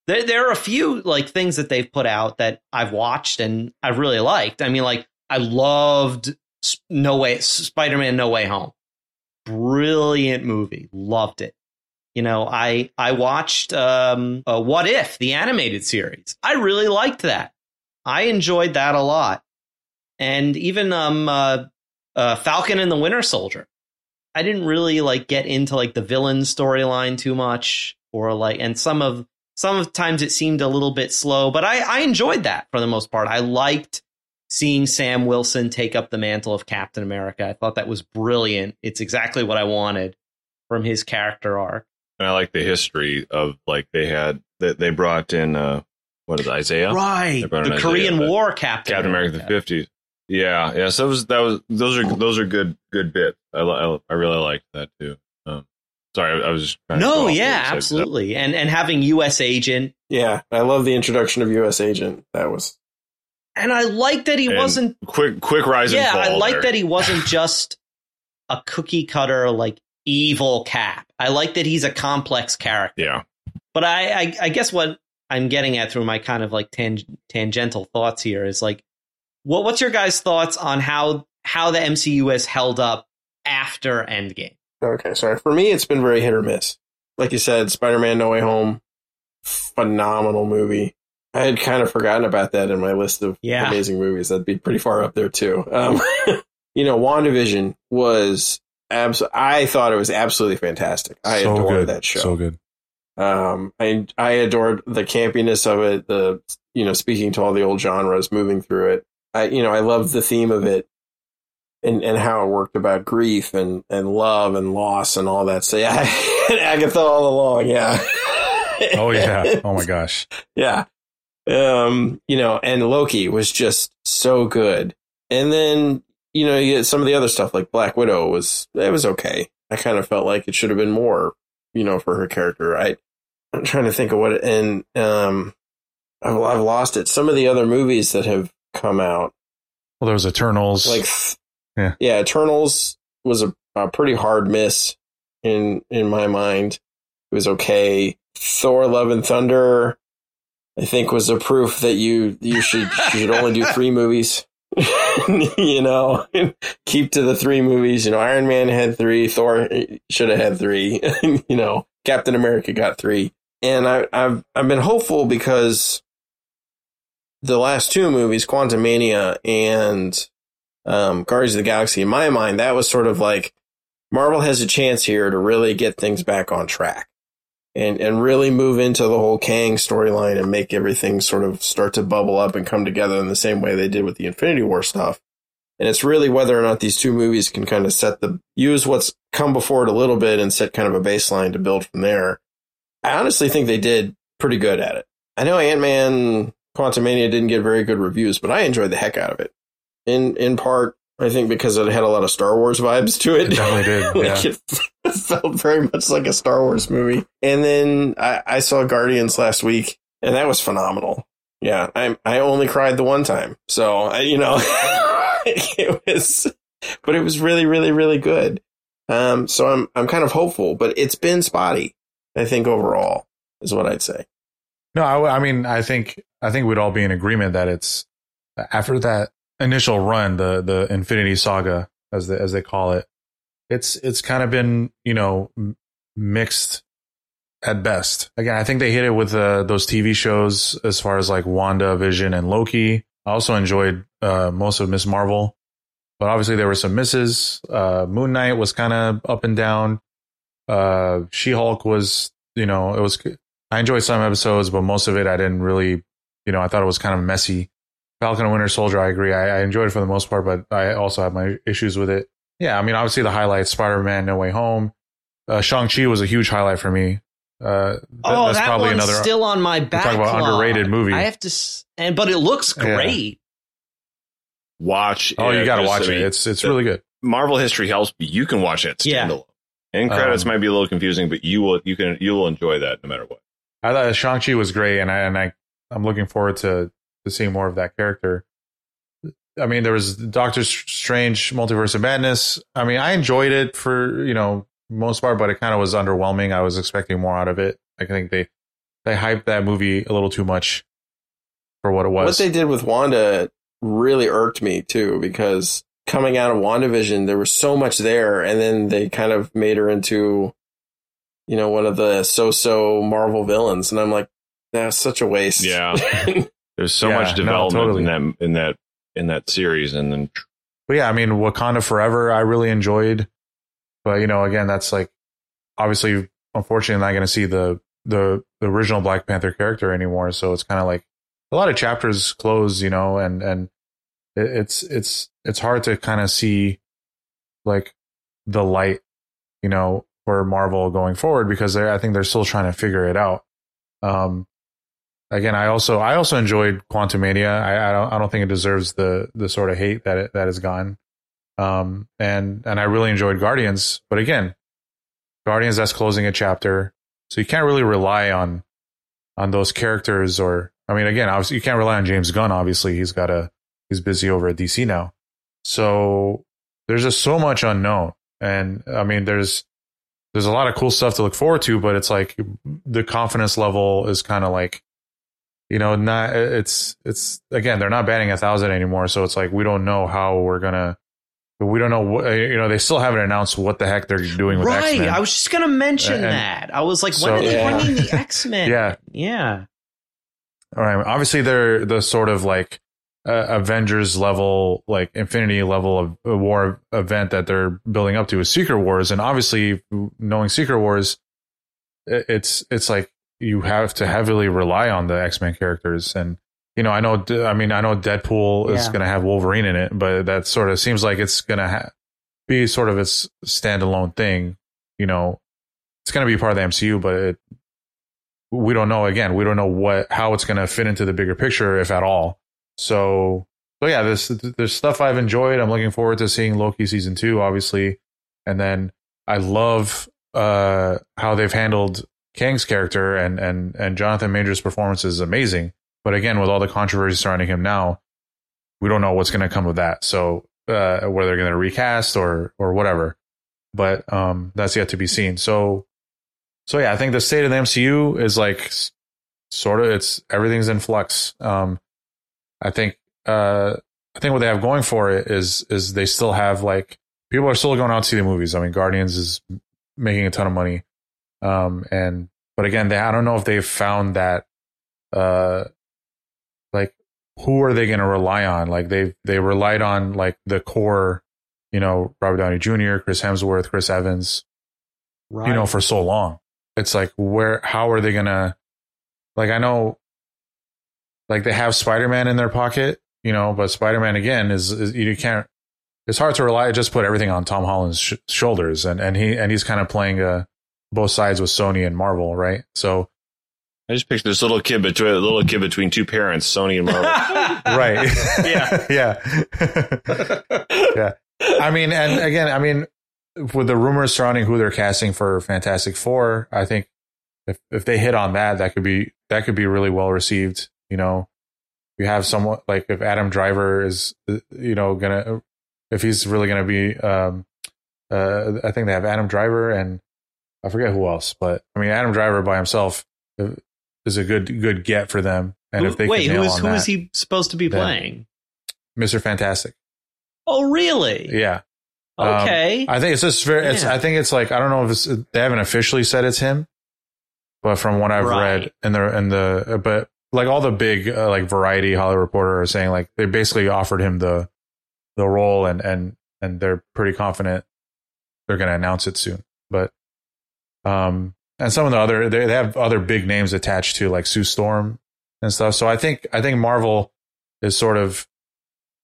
There, there are a few like things that they've put out that I've watched and I've really liked. I mean, like I loved No Way Spider-Man No Way Home. Brilliant movie. Loved it. You know, I I watched um uh, What If, the animated series. I really liked that. I enjoyed that a lot. And even um uh, uh Falcon and the Winter Soldier. I didn't really like get into like the villain storyline too much or like and some of sometimes it seemed a little bit slow, but I I enjoyed that for the most part. I liked seeing Sam Wilson take up the mantle of Captain America. I thought that was brilliant. It's exactly what I wanted from his character arc. And I like the history of like they had that they brought in uh what is it, Isaiah? Right. The in Korean Isaiah, War Captain. Captain America the fifties. Yeah, yeah. So that was that was those are those are good good bits. I I, I really liked that too. Um, sorry, I, I was just trying No, off yeah, what you said. absolutely. And and having US agent Yeah, I love the introduction of U.S. Agent. That was and I like that he And wasn't quick quick rise and Yeah, fall. I like there. that he wasn't just a cookie cutter like evil cap. I like that he's a complex character. Yeah, But I, I, I guess what I'm getting at through my kind of like tang- tangential thoughts here is like, what what's your guys' thoughts on how how the MCU has held up after Endgame? okay. Sorry, for me, it's been very hit or miss. Like you said, Spider-Man: No Way Home, phenomenal movie. I had kind of forgotten about that in my list of Yeah. amazing movies. That'd be pretty far up there too. Um, you know, WandaVision was abs. I thought it was absolutely fantastic. I so adored good. that show. So good. Um, I I adored the campiness of it. The you know speaking to all the old genres, moving through it. I you know I loved the theme of it, and and how it worked about grief and and love and loss and all that. So yeah, Agatha all along. Yeah. Oh yeah. Oh my gosh. yeah. Um, you know, and Loki was just so good. And then, you know, you get some of the other stuff like Black Widow was it was okay. I kind of felt like it should have been more, you know, for her character. I I'm trying to think of what it, and um I've, I've lost it. Some of the other movies that have come out, Well, there was Eternals. like Yeah. yeah, Eternals was a, a pretty hard miss in in my mind. It was okay. Thor: Love and Thunder, I think, was a proof that you you should you should only do three movies. you know, keep to the three movies. You know, Iron Man had three. Thor should have had three. you know, Captain America got three. And I, I've I've been hopeful because the last two movies, Quantumania and um, Guardians of the Galaxy, in my mind, that was sort of like Marvel has a chance here to really get things back on track and and really move into the whole Kang storyline and make everything sort of start to bubble up and come together in the same way they did with the Infinity War stuff. And it's really whether or not these two movies can kind of set the use what's come before it a little bit and set kind of a baseline to build from there. I honestly think they did pretty good at it. I know Ant Man Quantumania didn't get very good reviews, but I enjoyed the heck out of it. In in part, I think because it had a lot of Star Wars vibes to it. It definitely did, like yeah. it felt very much like a Star Wars movie. And then I, I saw Guardians last week, and that was phenomenal. Yeah, I I only cried the one time, so I, you know, it was, but it was really, really, really good. Um, so I'm I'm kind of hopeful, but it's been spotty. I think overall is what I'd say. No, I, I mean, I think I think we'd all be in agreement that it's after that initial run, the the Infinity Saga, as the, as they call it. It's it's kind of been you know m- mixed at best. Again, I think they hit it with uh, those TV shows as far as like WandaVision, and Loki. I also enjoyed uh, most of Miss Marvel, but obviously there were some misses. Uh, Moon Knight was kind of up and down. Uh, She Hulk was, you know, it was. I enjoyed some episodes, but most of it I didn't really, you know, I thought it was kind of messy. Falcon and Winter Soldier, I agree. I, I enjoyed it for the most part, but I also have my issues with it. Yeah, I mean, obviously the highlights: Spider Man, No Way Home. Uh, Shang Chi was a huge highlight for me. Uh, th- Oh, that's that probably one's another. still on my talk backlog. about underrated movie. I have to, s- and but it looks Yeah. great. watch. oh, you got to watch I it. It's it's really good. Marvel history helps, but you can watch it Yeah. standalone. End credits Um, might be a little confusing, but you will you can you will enjoy that no matter what. I thought Shang Chi was great, and I and I I'm looking forward to to seeing more of that character. I mean, there was Doctor Strange, Multiverse of Madness. I mean, I enjoyed it for you know most part, but it kind of was underwhelming. I was expecting more out of it. I think they they hyped that movie a little too much for what it was. What they did with Wanda really irked me too, because coming out of WandaVision, there was so much there, and then they kind of made her into, you know, one of the so-so Marvel villains, and I'm like, that's such a waste. Yeah. There's so Yeah, much no, development totally. in that in that in that series, and then But yeah, I mean, Wakanda Forever, I really enjoyed. But you know, again, that's like obviously, unfortunately, not going to see the the the original Black Panther character anymore. So it's kind of like a lot of chapters close, you know, and and it, it's it's it's hard to kind of see like the light, you know, for Marvel going forward because they I think they're still trying to figure it out. Um, again, I also I also enjoyed Quantumania. I, I don't I don't think it deserves the the sort of hate that it that has gotten. Um, and and I really enjoyed Guardians, but again, Guardians that's closing a chapter, so you can't really rely on on those characters. Or I mean, again, obviously you can't rely on James Gunn. Obviously, he's got a he's busy over at DC now. So there's just so much unknown, and I mean, there's there's a lot of cool stuff to look forward to, but it's like the confidence level is kind of like you know not it's it's again they're not batting a thousand anymore so it's like we don't know how we're gonna we don't know what you know they still haven't announced what the heck they're doing with right. X-Men. I was just gonna mention And- that. I was like, So- when are they Yeah. bringing the X Men? Yeah. yeah. All right. Obviously, they're the sort of like uh, Avengers level, like Infinity level of a war event that they're building up to is Secret Wars, and obviously, knowing Secret Wars, it's it's like you have to heavily rely on the X Men characters, and you know, I know, I mean, I know Deadpool is going to have Wolverine in it, but that sort of seems like it's going to ha- be sort of its standalone thing. You know, it's going to be part of the MCU, but it we don't know again we don't know what how it's going to fit into the bigger picture if at all. So so yeah this there's stuff i've enjoyed. I'm looking forward to seeing loki season two obviously. And then i love uh how they've handled kang's character and and and jonathan Majors' performance is amazing. But again with all the controversy surrounding him now we don't know what's going to come of that. So uh whether they're going to recast or or whatever. But um that's yet to be seen. So so yeah, I think the state of the MCU is like sort of it's everything's in flux. Um, I think uh, I think what they have going for it is is they still have like people are still going out to see the movies. I mean, Guardians is making a ton of money, um, and but again, they I don't know if they've found that uh, like who are they going to rely on? Like they they relied on like the core, you know, Robert Downey Jr., Chris Hemsworth, Chris Evans, Right. you know, for so long. It's like where how are they gonna like I know like they have Spider Man in their pocket, you know, but Spider Man again is, is you can't it's hard to rely just put everything on Tom Holland's sh- shoulders and and he and he's kind of playing uh both sides with Sony and Marvel, right? So I just picture this little kid between a little kid between two parents, Sony and Marvel. right. Yeah. yeah. yeah. I mean, and again, I mean, with the rumors surrounding who they're casting for Fantastic Four, I think if if they hit on that, that could be that could be really well received. You know, you have someone like if Adam Driver is, you know, gonna if he's really gonna be, um, uh, I think they have Adam Driver and I forget who else, but I mean, Adam Driver by himself is a good good get for them. And Who- if they wait, who is who that, is he supposed to be playing? Mr. Fantastic. Oh, really? Yeah. Um, Okay. I think it's just very. It's. Yeah. I think it's like I don't know if it's. They haven't officially said it's him, but from what I've Right. read in the in the but like all the big uh, like Variety Hollywood Reporter are saying like they basically offered him the the role and and and they're pretty confident they're going to announce it soon. But um and some of the other they, they have other big names attached to like Sue Storm and stuff. So I think I think Marvel is sort of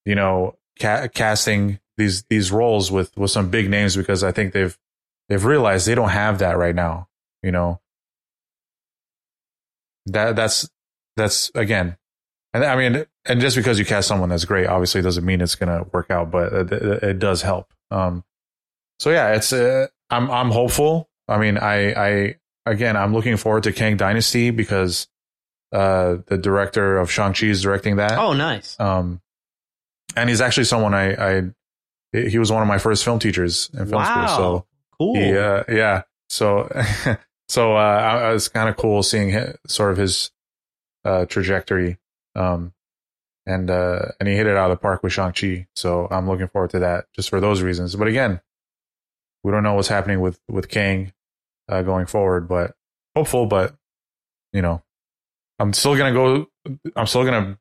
you know ca- casting these these roles with with some big names because I think they've they've realized they don't have that right now. You know, that that's that's again, and I mean, and just because you cast someone that's great, obviously doesn't mean it's gonna work out, but it, it, does help. Um, so yeah, it's uh, I'm I'm hopeful. I mean, I I again, I'm looking forward to Kang Dynasty because uh, the director of Shang Chi is directing that. Oh, nice. Um, and he's actually someone I I he was one of my first film teachers in film wow. school. So cool. he, uh, yeah. So so uh, I, it's kind of cool seeing his, sort of his uh, trajectory. Um, and uh, and he hit it out of the park with Shang Chi. So I'm looking forward to that just for those reasons. But again, we don't know what's happening with with Kang uh, going forward, but hopeful. But you know, I'm still gonna go. I'm still gonna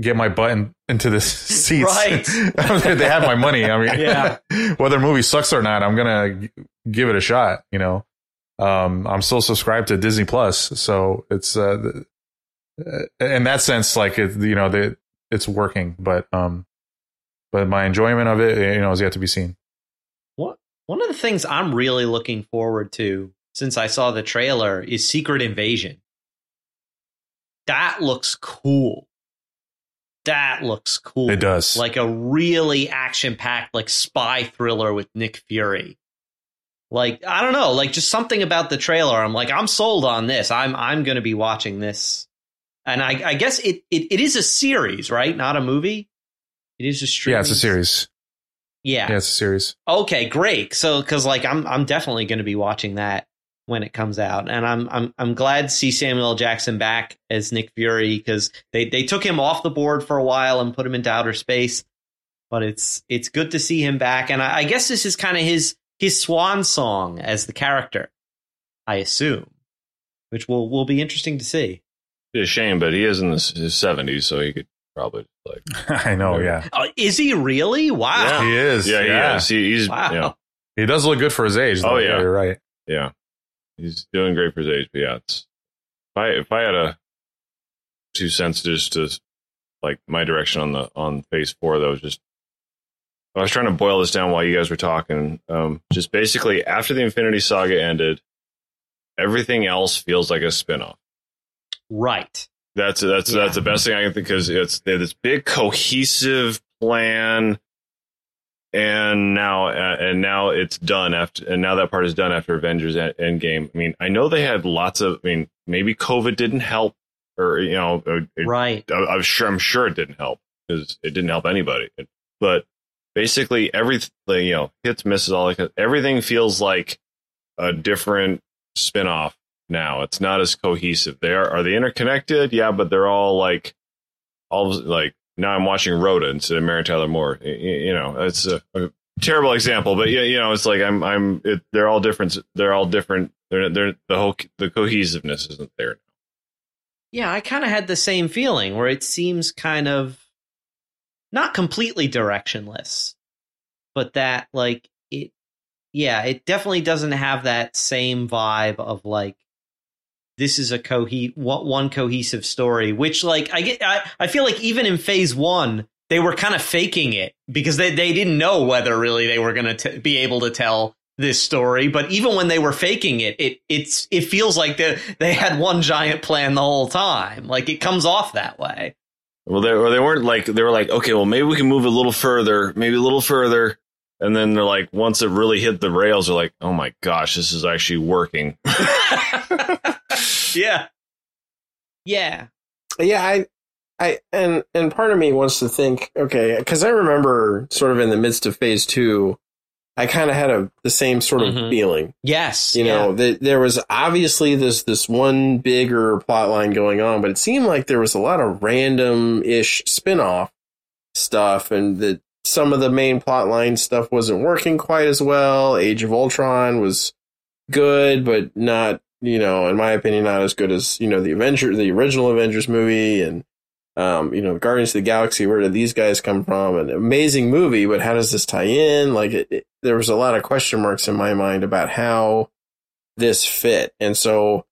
get my butt in, into this seats. Right. they have my money. I mean, Yeah. whether movie sucks or not, I'm gonna g- give it a shot. You know, um, I'm still subscribed to Disney Plus, so it's uh, uh, in that sense, like it, you know, it's working. But um, but my enjoyment of it, you know, is yet to be seen. One of the things I'm really looking forward to since I saw the trailer is Secret Invasion. That looks cool. That looks cool. It does. Like a really action packed, like spy thriller with Nick Fury. Like I don't know, like just something about the trailer. I'm like, I'm sold on this. I'm I'm going to be watching this, and I, I guess it, it it is a series, right? Not a movie. It is a streaming. yeah, it's a series. Yeah. Yeah, it's a series. Okay, great. So cuz like I'm I'm definitely going to be watching that when it comes out. And I'm I'm I'm glad to see Samuel Jackson back as Nick Fury cuz they they took him off the board for a while and put him into outer space. But it's it's good to see him back and I, I guess this is kind of his his swan song as the character. I assume, which will will be interesting to see. It's a shame, but he is in his, his 70s, so he could probably like. I know. Yeah, Oh, is he really? Wow. he is. Yeah, Yeah, he is. He, he's Wow. yeah, He does look good for his age. Though. Oh, yeah. you're right. yeah, he's doing great for his age. But yeah, it's if I if I had a two cents just to like my direction on the on phase four, that was just I was trying to boil this down while you guys were talking. Um, just basically after the Infinity Saga ended, everything else feels like a spinoff. Right. That's that's Yeah. that's the best thing I can think because it's they have this big cohesive plan, and now uh, and now it's done after and now that part is done after Avengers En- Endgame. I mean, I know they had lots of. I mean, maybe COVID didn't help, or you know, it- Right. I, I'm sure I'm sure it didn't help because it didn't help anybody. But basically, everything you know, hits misses all everything feels like a different spin-off now. It's not as cohesive. They are are they interconnected? Yeah, but they're all like all like now I'm watching Rhoda instead of Mary Tyler Moore. Y- y- You know, it's a, a terrible example, but yeah, you know, it's like I'm I'm it, they're all different. They're all different. They're they're the whole the cohesiveness isn't there. Yeah, I kind of had the same feeling where it seems kind of not completely directionless, but that like it yeah, it definitely doesn't have that same vibe of like this is a cohe one one cohesive story, which like I get I, I feel like even in phase 1 they were kind of faking it because they they didn't know whether really they were going to be able to tell this story but even when they were faking it it it's it feels like they they had one giant plan the whole time. Like it comes off that way. Well, they or they weren't like they were like, okay, well maybe we can move a little further, maybe a little further, and then they're like, once it really hit the rails, they're like, oh my gosh, this is actually working. yeah yeah Yeah, I, I, and and part of me wants to think, okay, because I remember sort of in the midst of phase two, I kind of had a the same sort of Mhm. feeling. yes You know, that there was obviously this this one bigger plot line going on, but it seemed like there was a lot of random ish spinoff stuff, and that some of the main plot line stuff wasn't working quite as well. Age of Ultron was good, but not, you know, in my opinion, not as good as you know the Avenger, the original Avengers movie, and um, you know, Guardians of the Galaxy. Where did these guys come from? An amazing movie, but how does this tie in? Like, it, it, there was a lot of question marks in my mind about how this fit, and so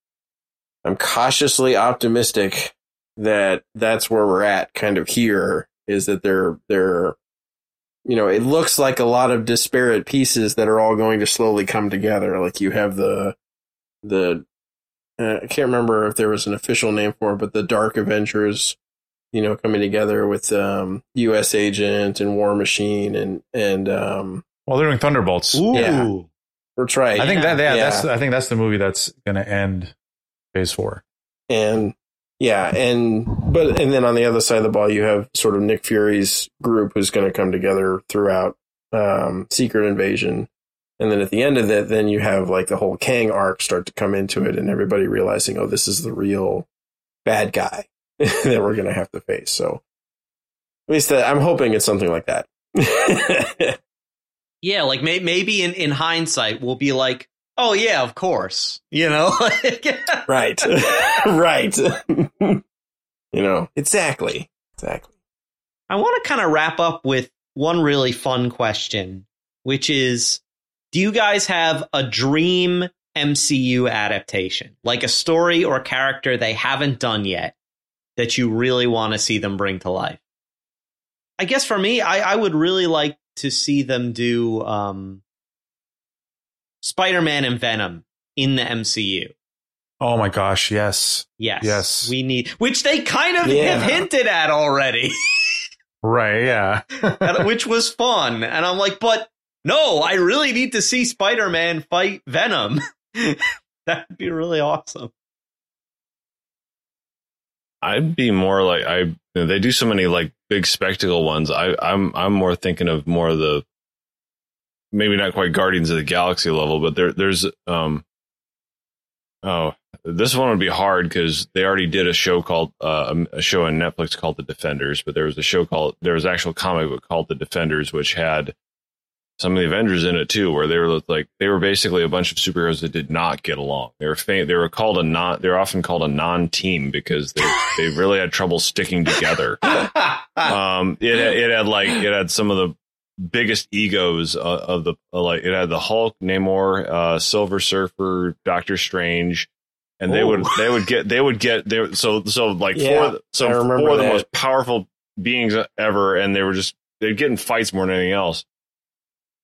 I'm cautiously optimistic that that's where we're at. Kind of here is that they're they're you know, it looks like a lot of disparate pieces that are all going to slowly come together. Like you have the the uh, I can't remember if there was an official name for it, but the Dark Avengers, you know, coming together with um, U.S. Agent and War Machine and and um, Well, they're doing Thunderbolts. Ooh. Yeah. That's right. I think that yeah, Yeah. that's I think that's the movie that's going to end Phase Four. and yeah, and but and then on the other side of the ball, you have sort of Nick Fury's group who's going to come together throughout um, Secret Invasion, and then at the end of it, then you have like the whole Kang arc start to come into it, and everybody realizing, oh, this is the real bad guy that we're going to have to face. So at least that, I'm hoping it's something like that. Yeah, like may- maybe in, in hindsight, we'll be like, oh, yeah, of course. You know? right, right. you know exactly, exactly. I want to kind of wrap up with one really fun question, which is Do you guys have a dream MCU adaptation? Like a story or character they haven't done yet that you really want to see them bring to life? I guess for me, I, I would really like to see them do um, Spider Man and Venom in the MCU. Oh my gosh, yes, Yes. Yes. We need, which they kind of Yeah. have hinted at already. right, yeah. which was fun. And I'm like, but no, I really need to see Spider Man fight Venom. that would be really awesome. I'd be more like I. you know, they do so many like big spectacle ones. I, I'm I'm more thinking of more of the maybe not quite Guardians of the Galaxy level, but there there's um oh this one would be hard because they already did a show called uh, a show on Netflix called The Defenders, but there was a show called there was an actual comic book called The Defenders, which had some of the Avengers in it too, where they were like they were basically a bunch of superheroes that did not get along. They were fa- they were called a non they're often called a non team because they they really had trouble sticking together. Um, it it had like it had some of the biggest egos uh, of the uh, like it had the Hulk, Namor, uh, Silver Surfer, Doctor Strange. And they Ooh. would, they would get, they would get, they so, so like Yeah, four, so four of the most powerful beings ever, and they were just, they'd get in fights more than anything else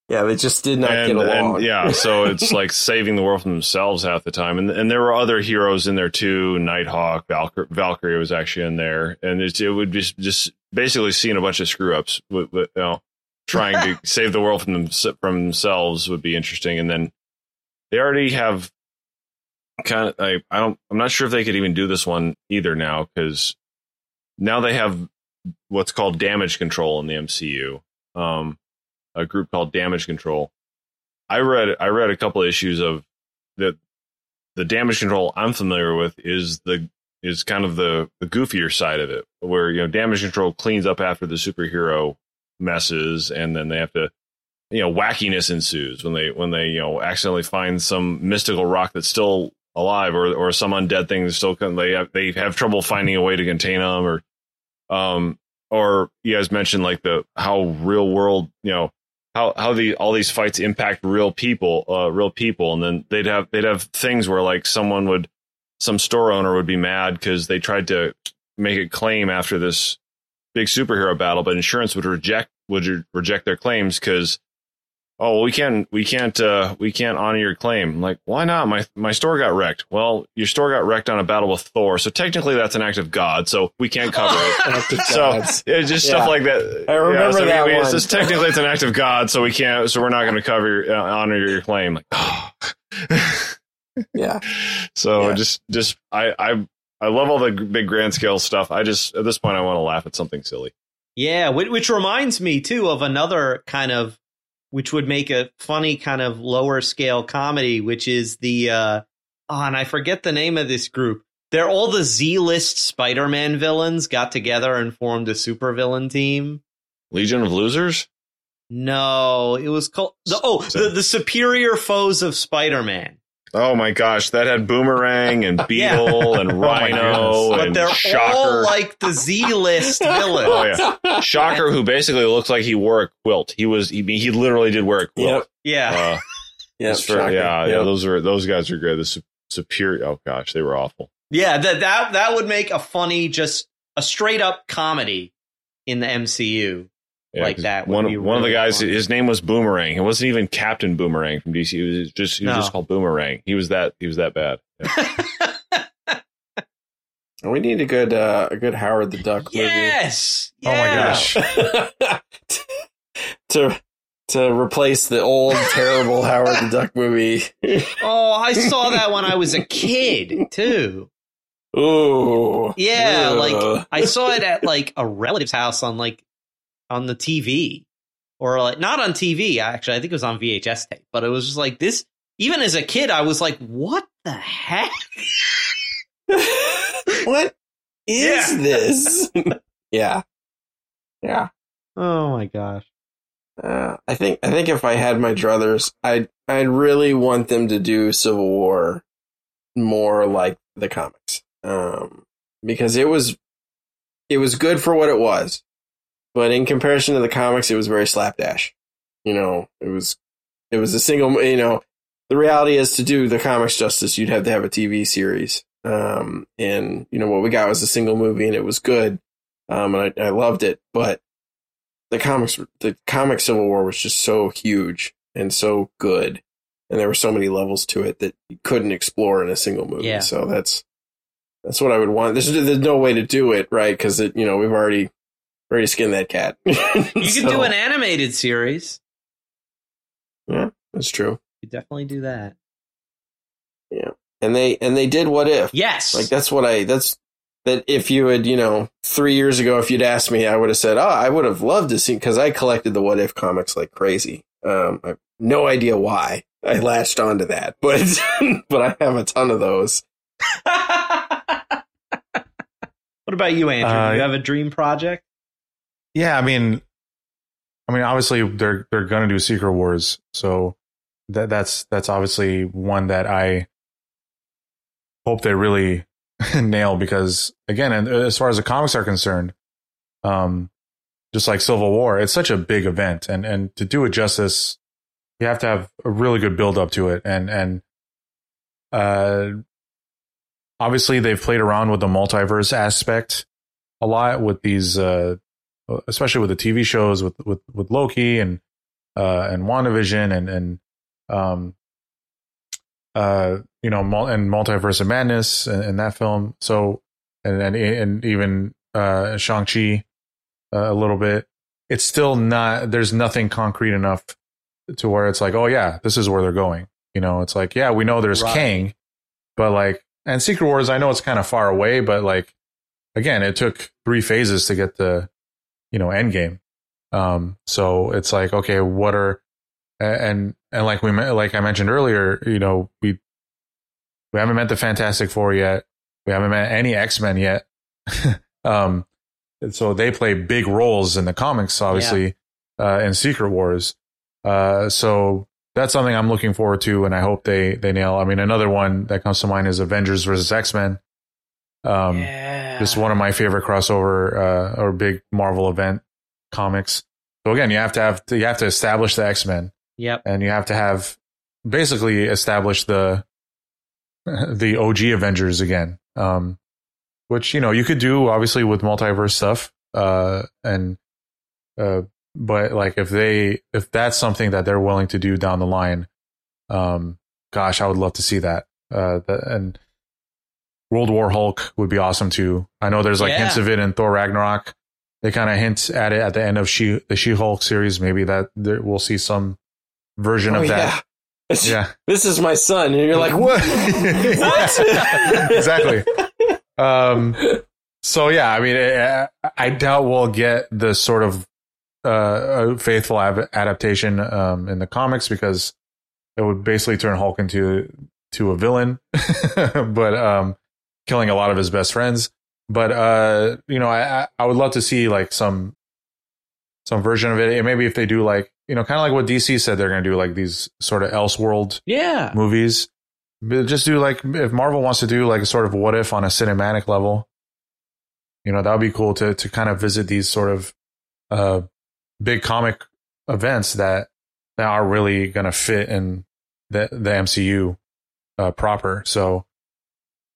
Yeah, they just did not and, get along. and yeah, so it's like saving the world from themselves half the time. And and there were other heroes in there too. Nighthawk, Valkyrie, Valkyrie was actually in there, and it's, it would just just basically seeing a bunch of screw ups, you know, trying to save the world from them from themselves would be interesting. And then they already have kind of I, I don't I'm not sure if they could even do this one either now because now they have what's called damage control in the MCU. Um, a group called Damage Control. I read I read a couple issues of that. The damage control I'm familiar with is the is kind of the the goofier side of it, where you know damage control cleans up after the superhero messes, and then they have to you know wackiness ensues when they when they you know accidentally find some mystical rock that's still alive or or some undead thing that's still they have, they have trouble finding a way to contain them or um or you guys mentioned like the how real world you know how how the all these fights impact real people uh real people. And then they'd have they'd have things where like someone would some store owner would be mad because they tried to make a claim after this big superhero battle but insurance would reject would re- reject their claims because oh well, we can't we can't uh we can't honor your claim I'm like why not my my store got wrecked well your store got wrecked on a battle with thor so technically that's an act of god so we can't cover it so it's just Yeah. stuff like that. I remember yeah, so that we, we- one. It's just technically it's an act of God, so we can't. So we're not going to cover your, uh, honor your claim. Like, yeah, so Yeah. just just I I I love all the big grand scale stuff. I just at this point I want to laugh at something silly. Yeah, which, reminds me too of another kind of, which would make a funny kind of lower scale comedy, which is the, uh, oh, and I forget the name of this group. They're all the Z list Spider Man villains got together and formed a supervillain team. Legion of Losers. No, it was called the oh the, the superior foes of Spider Man. Oh my gosh, that had Boomerang and Yeah. Beetle and Rhino But and they're Shocker. all like the Z list villains. oh yeah, Shocker, who basically looks like he wore a quilt. He was he, he literally did wear a quilt. Yeah. Uh, yeah, just for- yeah, yeah. Those are those guys are good. The su- superior. Oh gosh, they were awful. Yeah, that that that would make a funny, just a straight up comedy in the MCU. Yeah, Like 'cause that would One be one of the guys, fun. his name was Boomerang. It wasn't even Captain Boomerang from DC. He was just he was No. just called Boomerang. He was that he was that bad. Yeah. We need a good uh, a good Howard the Duck movie. yes. Oh my gosh. to to replace the old terrible Howard the Duck movie. Oh, I saw that when I was a kid too. Ooh. Yeah, Ugh. like I saw it at like a relative's house on like on the TV. Or like not on TV, actually. I think it was on VHS tape. But it was just like this even as a kid, I was like, what the heck? what is Yeah. this? yeah. Yeah. Oh my gosh. Uh, I think I think if I had my druthers, I'd I'd really want them to do Civil War more like the comics, um, because it was it was good for what it was, but in comparison to the comics, it was very slapdash. You know, it was it was a single. You know, the reality is to do the comics justice, you'd have to have a TV series, um, and you know what we got was a single movie, and it was good, um, and I, I loved it, but the comics the comic civil war was just so huge and so good and there were so many levels to it that you couldn't explore in a single movie Yeah. so that's that's what i would want there's, there's no way to do it right because it you know we've already already skinned that cat You could do an animated series. Yeah, that's true You definitely do that. Yeah. And they and they did what if Yes. like that's what i that's that if you had you know three years ago if you'd asked me i would have said oh i would have loved to see because i collected the what if comics like crazy um i have no idea why i latched onto that but but i have a ton of those what about you, Andrew? Uh, do you have a dream project? Yeah, I mean, I mean, obviously they're they're gonna do Secret Wars, so that that's that's obviously one that I hope they really nail because again, and as far as the comics are concerned, um, just like Civil War, it's such a big event, and and to do it justice, you have to have a really good build up to it, and and uh, obviously they've played around with the multiverse aspect a lot with these uh especially with the TV shows with with with Loki and uh and WandaVision and and um uh you know and Multiverse of Madness and, and that film. So and and and even uh Shang-Chi uh, a little bit. It's still not there's nothing concrete enough to where it's like oh yeah this is where they're going. You know it's like yeah we know there's Right. Kang but like and Secret Wars I know it's kind of far away but like again it took three phases to get the you know Endgame. Um so it's like okay what are and and like we like I mentioned earlier you know we we haven't met the Fantastic Four yet. We haven't met any X-Men yet. Um so they play big roles in the comics obviously uh in Secret Wars. Uh so that's something I'm looking forward to and I hope they they nail I mean another one that comes to mind is Avengers versus X-Men um yeah. just one of my favorite crossover uh, or big Marvel event comics. So again, you have to have to, you have to establish the X Men, Yep. and you have to have basically establish the the OG Avengers again. Um, which you know you could do obviously with multiverse stuff, uh, and uh, but like if they if that's something that they're willing to do down the line, um, gosh, I would love to see that. Uh, that, and World War Hulk would be awesome too. I know there's like Yeah. hints of it in Thor Ragnarok. They kind of hint at it at the end of she the She Hulk series. Maybe that there, we'll see some version oh, of yeah. that. Yeah, this is my son and you're like what what? exactly. Um. So yeah, I mean, I, I doubt we'll get the sort of uh, faithful ab- adaptation um, in the comics because it would basically turn Hulk into to a villain, but um, killing a lot of his best friends. But uh, you know, I I- would love to see like some some version of it. And maybe if they do like you know, kind of like what DC said they're going to do, like these sort of Elseworld Yeah. movies. But just do like if Marvel wants to do like a sort of what if on a cinematic level, you know, that would be cool to to kind of visit these sort of uh big comic events that that are really gonna fit in the the MCU uh proper. So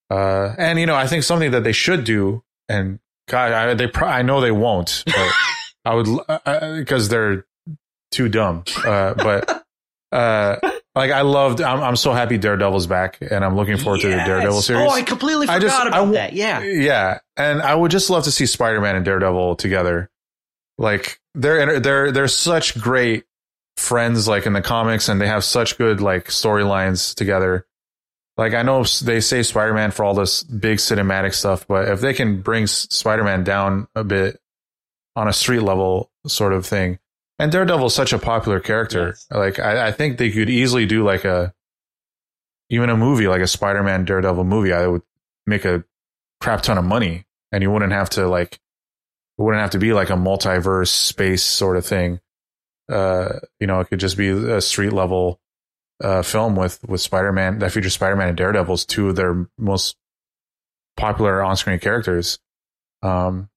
uh and you know, I think something that they should do and God, I, they pro- I know they won't, but I would because they're too dumb. Uh, but uh, like I loved. I'm I'm so happy Daredevil's back, and I'm looking forward to the Daredevil series. Oh, I completely I forgot just- about w- that. Yeah. yeah, and I would just love to see Spider Man and Daredevil together. Like they're they're they're such great friends like in the comics and they have such good like storylines together. Like I know they say Spider-Man for all this big cinematic stuff, but if they can bring Spider-Man down a bit on a street level sort of thing, and Daredevil's such a popular character, Yes. like I, I think they could easily do like a even a movie like a Spider-Man Daredevil movie. I would make a crap ton of money, and you wouldn't have to like it wouldn't have to be like a multiverse space sort of thing. Uh, you know, it could just be a street level uh, film with with Spider Man that features Spider Man and Daredevil's two of their most popular on screen characters. Um,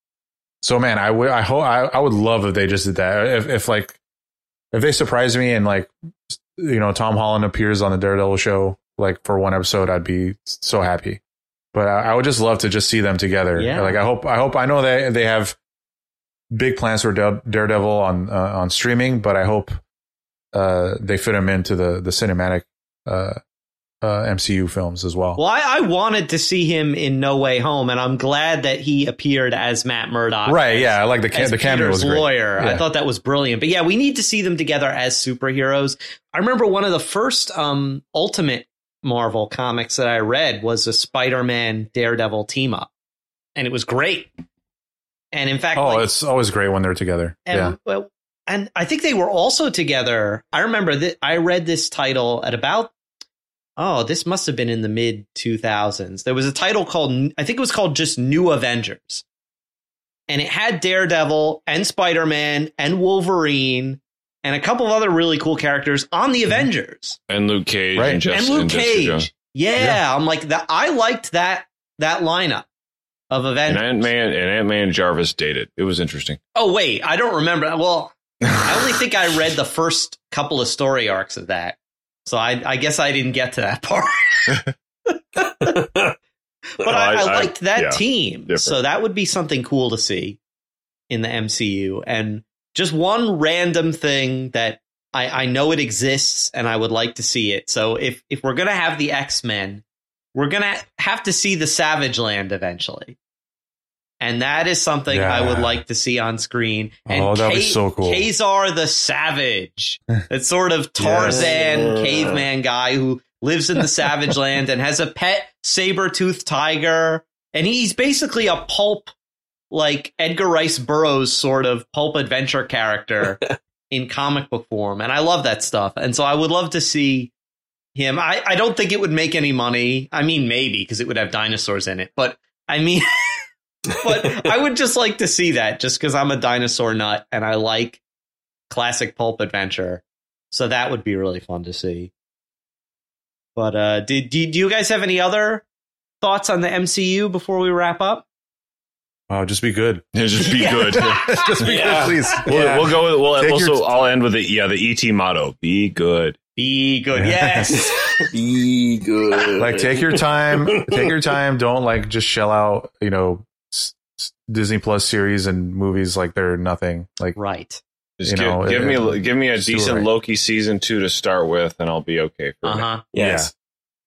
so man, I would I hope I, I would love if they just did that. If if like if they surprise me and like you know Tom Holland appears on the Daredevil show like for one episode, I'd be so happy. But I, I would just love to just see them together. Yeah. Like I hope I hope I know they they have big plans for Daredevil on uh, on streaming, but I hope uh, they fit him into the the cinematic uh, uh, MCU films as well. Well, I, I wanted to see him in No Way Home, and I'm glad that he appeared as Matt Murdock. right? Yeah, I like the ca- the cameo was great. lawyer. I thought that was brilliant. But yeah, we need to see them together as superheroes. I remember one of the first um, Ultimate Marvel comics that I read was a Spider-Man Daredevil team up, and it was great. And in fact, Oh, like, it's always great when they're together. and, yeah. Well, and I think they were also together. I remember that I read this title at about oh, this must have been in the mid 2000s. There was a title called I think it was called just New Avengers. And it had Daredevil and Spider-Man and Wolverine and a couple of other really cool characters on the mm-hmm. Avengers. And Luke Cage Right. and, Jess, and Luke Jessica Cage. Jones. Yeah, I'm like that I liked that that lineup of Avengers. And Avengers. Ant Man and Ant Man and Jarvis dated. It was interesting. Oh wait, I don't remember. Well, I only think I read the first couple of story arcs of that, so I, I guess I didn't get to that part. But I, I, liked that yeah, team, different. so that would be something cool to see in the MCU. And just one random thing that I, I know it exists, and I would like to see it. So if if we're gonna have the X Men, we're gonna have to see the Savage Land eventually. And that is something I would like to see on screen. And Oh, that'd be so cool. Ka-Zar the Savage, that sort of Tarzan Yes. caveman guy who lives in the Savage Land and has a pet saber-toothed tiger. And he's basically a pulp, like Edgar Rice Burroughs sort of pulp adventure character in comic book form. And I love that stuff. And so I would love to see him. I, I don't think it would make any money. I mean, maybe because it would have dinosaurs in it. But I mean, but I would just like to see that just because I'm a dinosaur nut and I like classic pulp adventure. So that would be really fun to see. But uh, did, do, do you guys have any other thoughts on the MCU before we wrap up? Wow, just be good. Just be Yeah. good. Just be Yeah. good, please. We'll, Yeah. we'll go with, we'll, Take also, your- I'll end with the, yeah, the ET motto. Be good. Be good. Yes. Be good. like take your time take your time don't like just shell out you know s- s- disney plus series and movies like they're nothing like right. Just You give, know, give uh, me, give me a just do it decent right. Loki season two to start with and I'll be okay Uh huh. yes.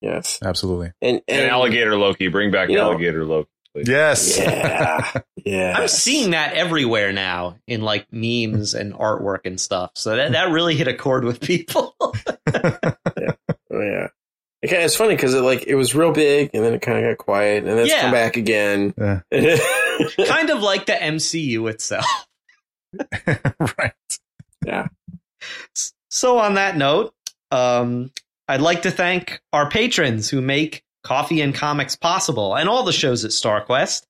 Yes. absolutely And, and, And alligator Loki. Bring back You know- alligator Loki. please. yes Yeah. Yeah. I'm seeing that everywhere now in like memes and artwork and stuff. So that, that really hit a chord with people. Oh, yeah. It kinda, it's funny because it like it was real big and then it kind of got quiet and then it's Yeah. come back again. Yeah. kind of like the MCU itself. right Yeah. So on that note, um, I'd like to thank our patrons who make Coffee and Comics possible and all the shows at StarQuest,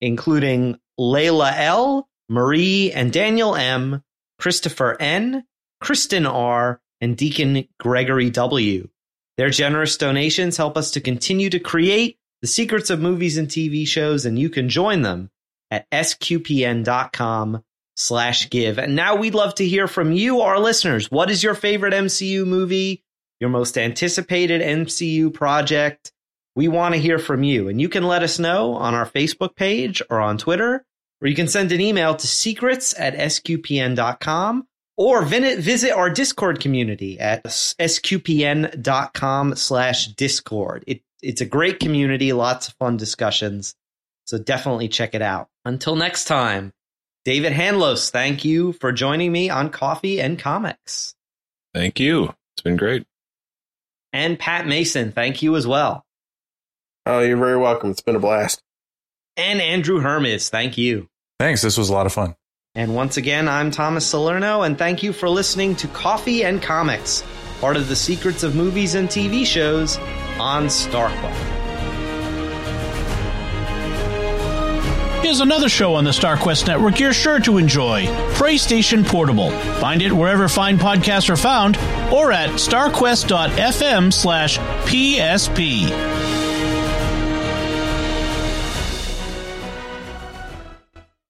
including Layla L, Marie and Daniel M, Christopher N, Kristen R, and Deacon Gregory W. Their generous donations help us to continue to create the secrets of movies and TV shows, and you can join them at sqpn.com slash give. And now we'd love to hear from you, our listeners. What is your favorite MCU movie? Your most anticipated MCU project? We want to hear from you. And you can let us know on our Facebook page or on Twitter, or you can send an email to secrets at sqpn.com or visit, our Discord community at sqpn.com slash discord. It, it's a great community, lots of fun discussions. So definitely check it out. Until next time, David Handlos, thank you for joining me on Coffee and Comics. Thank you. It's been great. And Pat Mason, thank you as well. Oh, you're very welcome. It's been a blast. And Andrew Hermiz, thank you. Thanks. This was a lot of fun. And once again, I'm Thomas Salerno, and thank you for listening to Coffee and Comics, part of the Secrets of Movies and TV Shows on StarQuest. Here's another show on the StarQuest Network you're sure to enjoy PlayStation Portable. Find it wherever fine podcasts are found or at starquest.fm slash PSP.